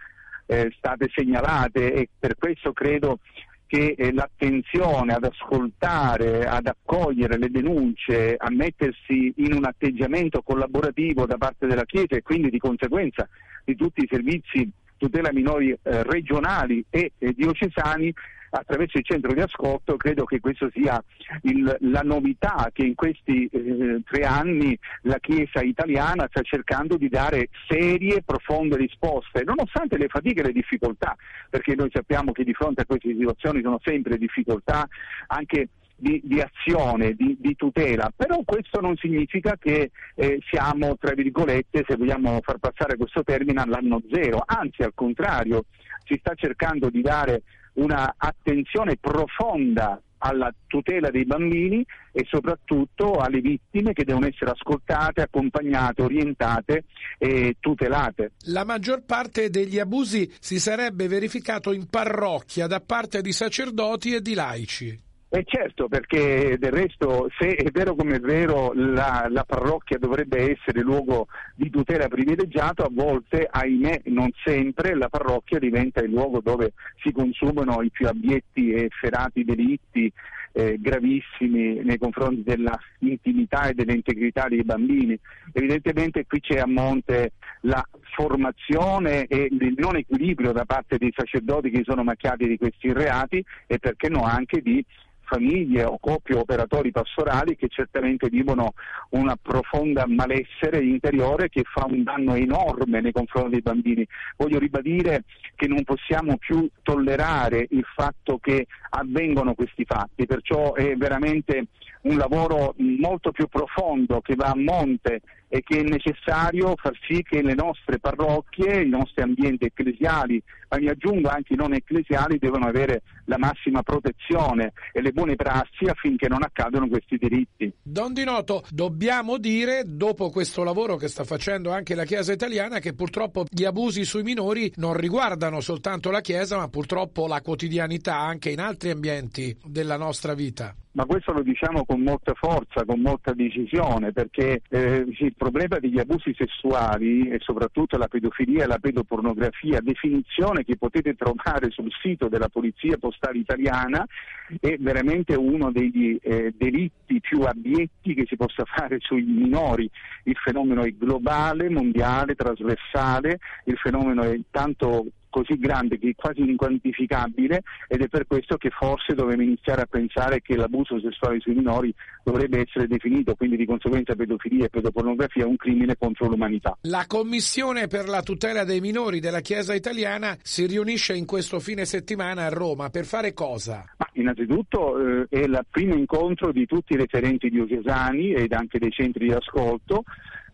eh, state segnalate e per questo credo che eh, l'attenzione ad ascoltare, ad accogliere le denunce, a mettersi in un atteggiamento collaborativo da parte della Chiesa e quindi di conseguenza di tutti i servizi tutela minori eh, regionali e eh, diocesani attraverso il centro di ascolto, credo che questa sia il, la novità che in questi eh, tre anni la Chiesa italiana sta cercando di dare serie, profonde risposte, nonostante le fatiche e le difficoltà, perché noi sappiamo che di fronte a queste situazioni sono sempre difficoltà anche di, di, azione, di, di, tutela, però questo non significa che eh, siamo, tra virgolette, se vogliamo far passare questo termine, all'anno zero, anzi al contrario, si sta cercando di dare una attenzione profonda alla tutela dei bambini e soprattutto alle vittime che devono essere ascoltate, accompagnate, orientate e tutelate. La maggior parte degli abusi si sarebbe verificato in parrocchia da parte di sacerdoti e di laici. E certo, perché del resto, se è vero come è vero, la, la, parrocchia dovrebbe essere luogo di tutela privilegiato, a volte, ahimè, non sempre, la parrocchia diventa il luogo dove si consumano i più abietti e efferati delitti eh, gravissimi nei confronti dell'intimità e dell'integrità dei bambini. Evidentemente qui c'è a monte la formazione e il non equilibrio da parte dei sacerdoti che sono macchiati di questi reati e perché no anche di famiglie o coppie operatori pastorali che certamente vivono una profonda malessere interiore che fa un danno enorme nei confronti dei bambini. Voglio ribadire che non possiamo più tollerare il fatto che avvengono questi fatti, perciò è veramente un lavoro molto più profondo che va a monte e che è necessario far sì che le nostre parrocchie, i nostri ambienti ecclesiali, ma mi aggiungo anche i non ecclesiali, devono avere la massima protezione e le buone prassi affinché non accadano questi diritti. Don Di Noto, dobbiamo dire, dopo questo lavoro che sta facendo anche la Chiesa italiana, che purtroppo gli abusi sui minori non riguardano soltanto la Chiesa, ma purtroppo la quotidianità anche in altri ambienti della nostra vita. Ma questo lo diciamo con molta forza, con molta decisione, perché eh, il problema degli abusi sessuali e soprattutto la pedofilia e la pedopornografia, definizione che potete trovare sul sito della Polizia Postale Italiana, è veramente uno degli eh, delitti più abietti che si possa fare sui minori. Il fenomeno è globale, mondiale, trasversale, il fenomeno è tanto così grande che è quasi inquantificabile ed è per questo che forse dobbiamo iniziare a pensare che l'abuso sessuale sui minori dovrebbe essere definito, quindi di conseguenza pedofilia e pedopornografia, un crimine contro l'umanità. La Commissione per la tutela dei minori della Chiesa italiana si riunisce in questo fine settimana a Roma per fare cosa? Ma innanzitutto eh, è il primo incontro di tutti i referenti diocesani ed anche dei centri di ascolto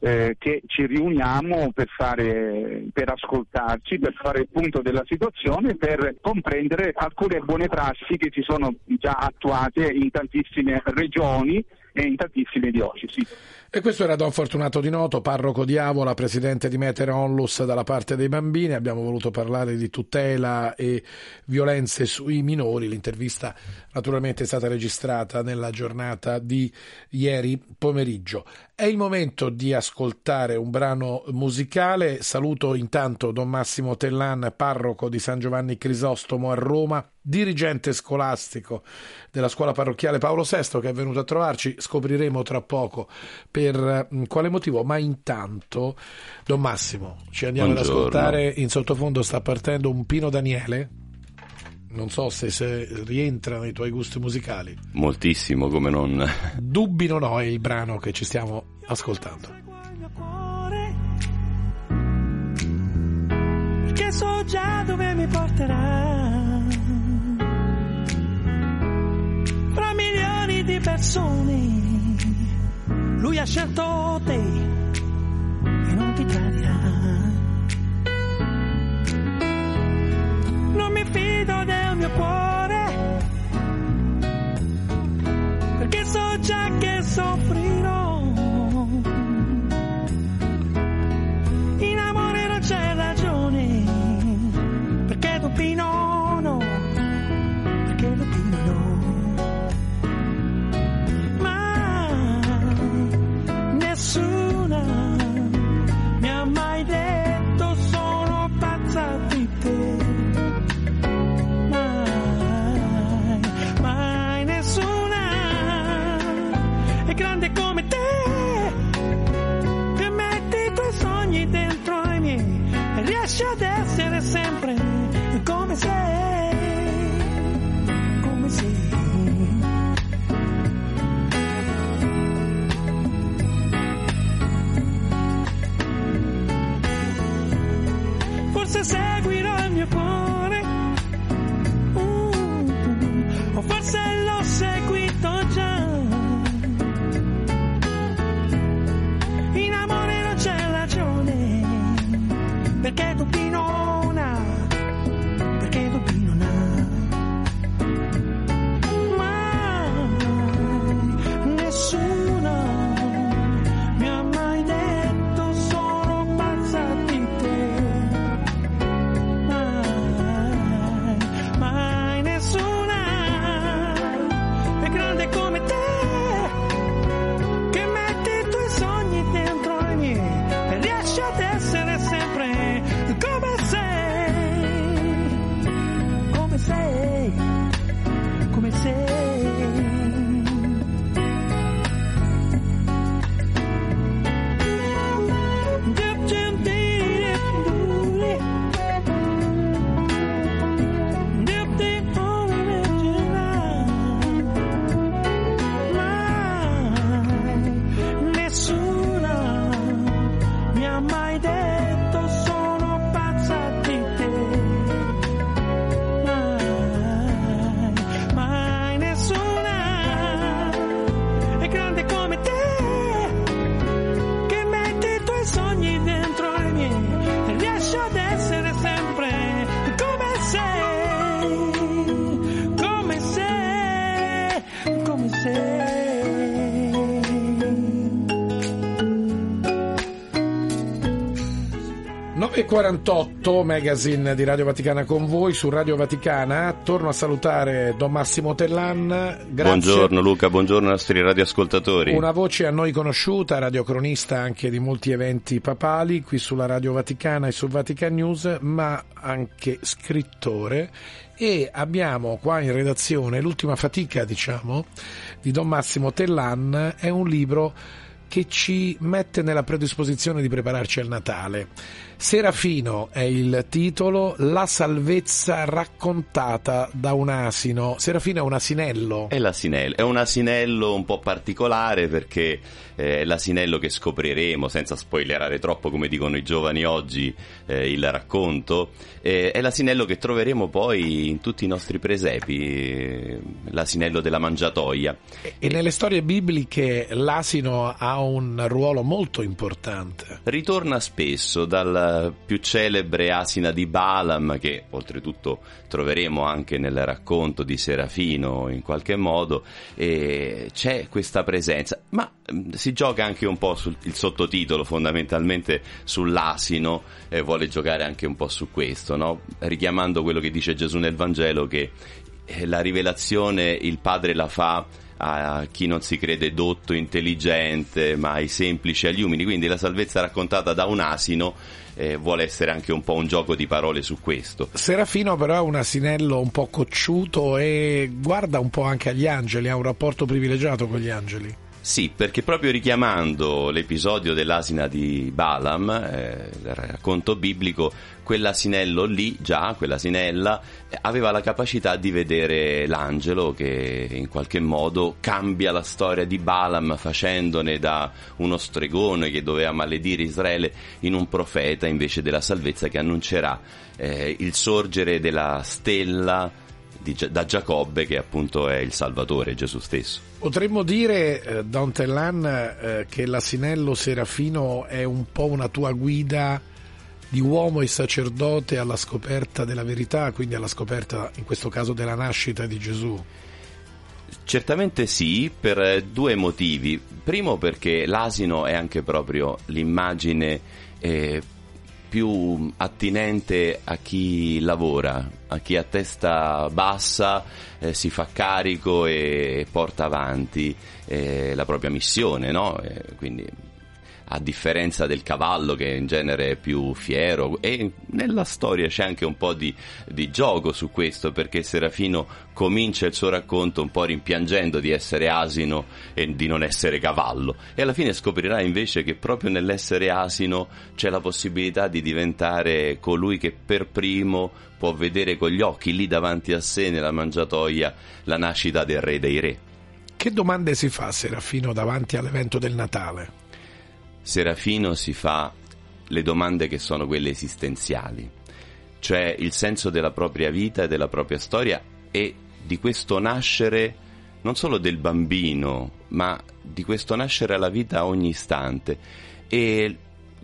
eh, che ci riuniamo per, fare, per ascoltarci, per fare il punto della situazione, per comprendere alcune buone prassi che si sono già attuate in tantissime regioni e in tantissime diocesi. E questo era Don Fortunato Di Noto, parroco di Avola, presidente di Metere Onlus dalla parte dei bambini. Abbiamo voluto parlare di tutela e violenze sui minori. L'intervista naturalmente è stata registrata nella giornata di ieri pomeriggio. È il momento di ascoltare un brano musicale. Saluto intanto Don Massimo Tellan, parroco di San Giovanni Crisostomo a Roma, dirigente scolastico della scuola parrocchiale Paolo VI che è venuto a trovarci. Scopriremo tra poco per mh, quale motivo, ma intanto Don Massimo, ci andiamo Buongiorno. ad ascoltare. In sottofondo sta partendo un Pino Daniele. Non so se, se rientra nei tuoi gusti musicali. Moltissimo, come non. Dubbi non ho è il brano che ci stiamo ascoltando. Perché so già dove mi porterà. Fra milioni di persone, lui ha scelto te e non ti tradirà. Non mi fido del mio cuore, perché so già che soffrirò. de ser de sempre. 9.48 magazine di Radio Vaticana con voi su Radio Vaticana. Torno a salutare Don Massimo Tellan. Grazie. Buongiorno Luca, buongiorno ai nostri radioascoltatori. Una voce a noi conosciuta, radiocronista anche di molti eventi papali qui sulla Radio Vaticana e su Vatican News, ma anche scrittore. E abbiamo qua in redazione l'ultima fatica, diciamo, di Don Massimo Tellan. È un libro che ci mette nella predisposizione di prepararci al Natale. Serafino è il titolo, La salvezza raccontata da un asino. Serafino è un asinello. È l'asinello, è un asinello un po' particolare perché eh, è l'asinello che scopriremo, senza spoilerare troppo come dicono i giovani oggi eh, il racconto, eh, è l'asinello che troveremo poi in tutti i nostri presepi, eh, l'asinello della mangiatoia. E nelle storie bibliche l'asino ha un ruolo molto importante. Ritorna spesso dal più celebre asina di Balaam, che oltretutto troveremo anche nel racconto di Serafino in qualche modo, c'è questa presenza, ma mh, si gioca anche un po' sul sottotitolo fondamentalmente sull'asino, e vuole giocare anche un po' su questo, no? richiamando quello che dice Gesù nel Vangelo che eh, la rivelazione il padre la fa a chi non si crede dotto, intelligente, ma ai semplici, agli umili. Quindi la salvezza raccontata da un asino eh, vuole essere anche un po' un gioco di parole su questo. Serafino però è un asinello un po' cocciuto e guarda un po' anche agli angeli, ha un rapporto privilegiato con gli angeli. Sì, perché proprio richiamando l'episodio dell'asina di Balaam, eh, il racconto biblico, quell'asinello lì, già, quell'asinella, aveva la capacità di vedere l'angelo che in qualche modo cambia la storia di Balaam facendone da uno stregone che doveva maledire Israele in un profeta invece della salvezza che annuncerà eh, il sorgere della stella di, da Giacobbe che appunto è il Salvatore, Gesù stesso. Potremmo dire, eh, Don Tellan, eh, che l'asinello serafino è un po' una tua guida di uomo e sacerdote alla scoperta della verità, quindi alla scoperta in questo caso della nascita di Gesù. Certamente sì, per due motivi. Primo perché l'asino è anche proprio l'immagine eh, più attinente a chi lavora, a chi a testa bassa eh, si fa carico e porta avanti eh, la propria missione, no? Eh, quindi a differenza del cavallo che in genere è più fiero e nella storia c'è anche un po' di, di, gioco su questo perché Serafino comincia il suo racconto un po' rimpiangendo di essere asino e di non essere cavallo e alla fine scoprirà invece che proprio nell'essere asino c'è la possibilità di diventare colui che per primo può vedere con gli occhi lì davanti a sé nella mangiatoia la nascita del re dei re. Che domande si fa Serafino davanti all'evento del Natale? Serafino si fa le domande che sono quelle esistenziali, cioè il senso della propria vita e della propria storia e di questo nascere non solo del bambino, ma di questo nascere alla vita a ogni istante e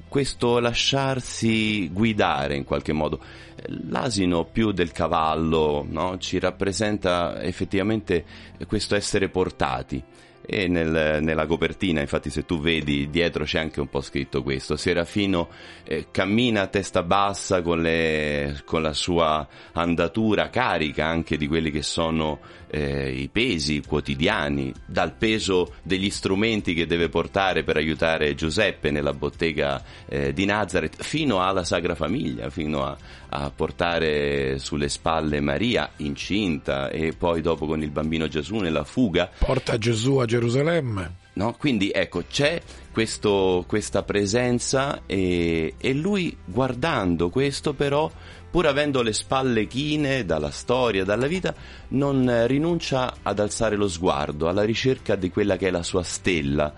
questo lasciarsi guidare in qualche modo. L'asino più del cavallo no? ci rappresenta effettivamente questo essere portati e nel, nella copertina infatti se tu vedi dietro c'è anche un po' scritto questo Serafino eh, cammina a testa bassa con, le, con, la sua andatura carica anche di quelli che sono eh, i pesi quotidiani dal peso degli strumenti che deve portare per aiutare Giuseppe nella bottega eh, di Nazareth fino alla Sagra Famiglia fino a, a portare sulle spalle Maria incinta e poi dopo con il bambino Gesù nella fuga porta Gesù a Gerusalemme. No? Quindi ecco, c'è questo, questa presenza e, e, lui guardando questo però, pur avendo le spalle chine dalla storia, dalla vita, non rinuncia ad alzare lo sguardo alla ricerca di quella che è la sua stella.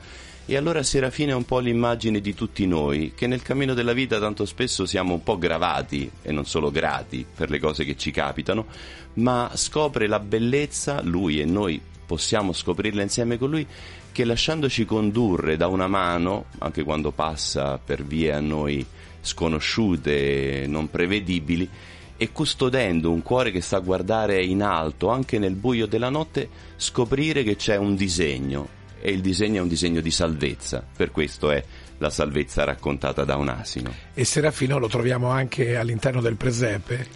E allora Serafina è un po' l'immagine di tutti noi, che nel cammino della vita tanto spesso siamo un po' gravati, e non solo grati, per le cose che ci capitano, ma scopre la bellezza, lui e noi possiamo scoprirla insieme con lui, che lasciandoci condurre da una mano, anche quando passa per vie a noi sconosciute non prevedibili, e custodendo un cuore che sa guardare in alto anche nel buio della notte, scoprire che c'è un disegno e il disegno è un disegno di salvezza, per questo è la salvezza raccontata da un asino. E Serafino lo troviamo anche all'interno del presepe,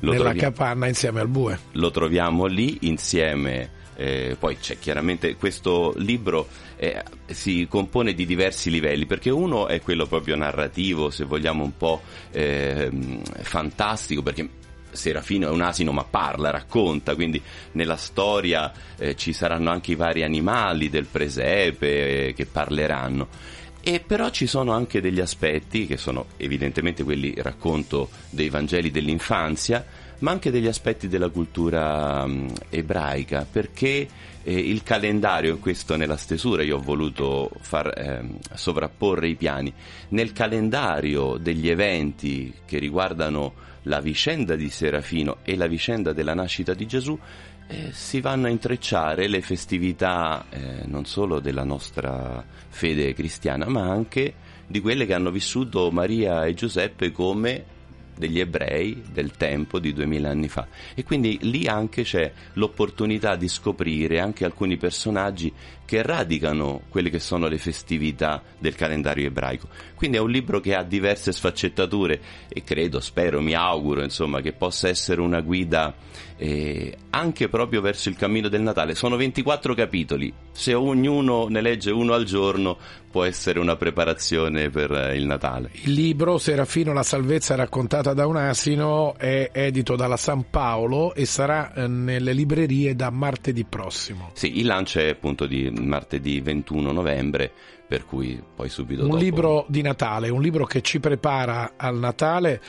Lo nella trovi- capanna insieme al bue. Lo troviamo lì insieme, eh, poi c'è chiaramente questo libro eh, si compone di diversi livelli, perché uno è quello proprio narrativo, se vogliamo un po' ehm, fantastico, perché Serafino è un asino ma parla, racconta, quindi nella storia eh, ci saranno anche i vari animali del presepe eh, che parleranno. E però ci sono anche degli aspetti che sono evidentemente quelli racconto dei Vangeli dell'infanzia, ma anche degli aspetti della cultura mm, ebraica, perché eh, il calendario, questo nella stesura io ho voluto far ehm, sovrapporre i piani, nel calendario degli eventi che riguardano la vicenda di Serafino e la vicenda della nascita di Gesù, eh, si vanno a intrecciare le festività eh, non solo della nostra fede cristiana, ma anche di quelle che hanno vissuto Maria e Giuseppe come degli ebrei del tempo di duemila anni fa. E quindi lì anche c'è l'opportunità di scoprire anche alcuni personaggi che radicano quelle che sono le festività del calendario ebraico. Quindi è un libro che ha diverse sfaccettature e credo, spero, mi auguro, insomma, che possa essere una guida eh, anche proprio verso il cammino del Natale. Sono 24 capitoli, se ognuno ne legge uno al giorno può essere una preparazione per eh, il Natale. Il libro Serafino la salvezza raccontata da un asino è edito dalla San Paolo e sarà eh, nelle librerie da martedì prossimo. Sì, il lancio è appunto di martedì 21 novembre, per cui poi subito Un dopo... libro di Natale, un libro che ci prepara al Natale,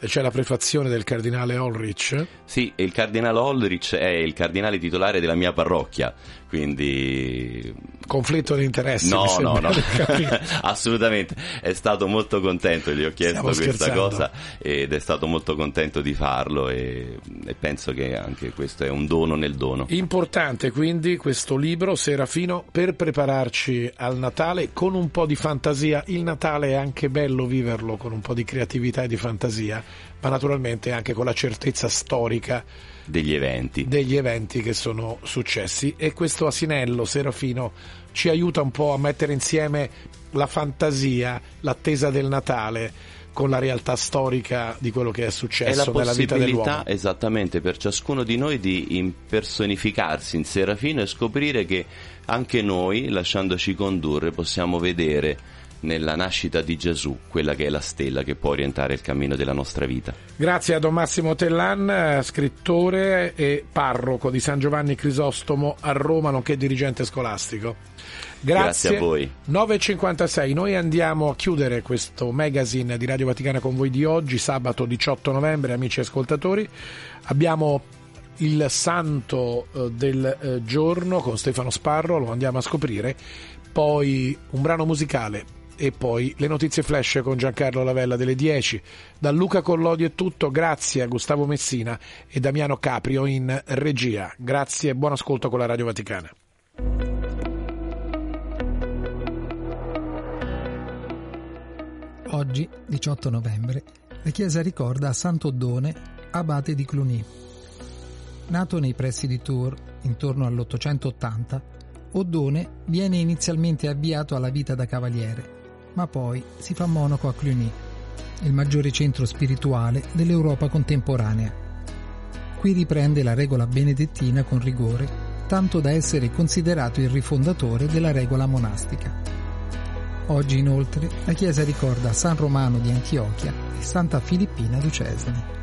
c'è la prefazione del cardinale Ulrich. Sì, il cardinale Olrich è il cardinale titolare della mia parrocchia, quindi... Conflitto di interessi. No, no, no, assolutamente. È stato molto contento, gli ho chiesto Stiamo questa scherzando. cosa ed è stato molto contento di farlo e, e penso che anche questo è un dono nel dono. Importante quindi questo libro Serafino per prepararci al Natale con un po' di fantasia. Il Natale è anche bello viverlo con un po' di creatività e di fantasia, ma naturalmente anche con la certezza storica Degli eventi. degli eventi che sono successi e questo asinello Serafino ci aiuta un po' a mettere insieme la fantasia, l'attesa del Natale con la realtà storica di quello che è successo nella vita dell'uomo. possibilità esattamente per ciascuno di noi di impersonificarsi in Serafino e scoprire che anche noi, lasciandoci condurre, possiamo vedere nella nascita di Gesù quella che è la stella che può orientare il cammino della nostra vita. Grazie a Don Massimo Tellan, eh, scrittore e parroco di San Giovanni Crisostomo a Roma, nonché dirigente scolastico. Grazie a voi. 9.56, noi andiamo a chiudere questo magazine di Radio Vaticana con voi di oggi, sabato 18 novembre, amici ascoltatori. Abbiamo il santo eh, del eh, giorno con Stefano Sparro, lo andiamo a scoprire, poi un brano musicale e poi le notizie flash con Giancarlo Lavella delle 10. Da Luca Collodi è tutto, grazie a Gustavo Messina e Damiano Caprio in regia. Grazie e buon ascolto con la Radio Vaticana. Oggi, 18 novembre, la Chiesa ricorda Santo Oddone, abate di Cluny. Nato nei pressi di Tours intorno all'880, Oddone viene inizialmente avviato alla vita da cavaliere, ma poi si fa monaco a Cluny, il maggiore centro spirituale dell'Europa contemporanea. Qui riprende la regola benedettina con rigore, tanto da essere considerato il rifondatore della regola monastica. Oggi inoltre la Chiesa ricorda San Romano di Antiochia e Santa Filippina Ducesne.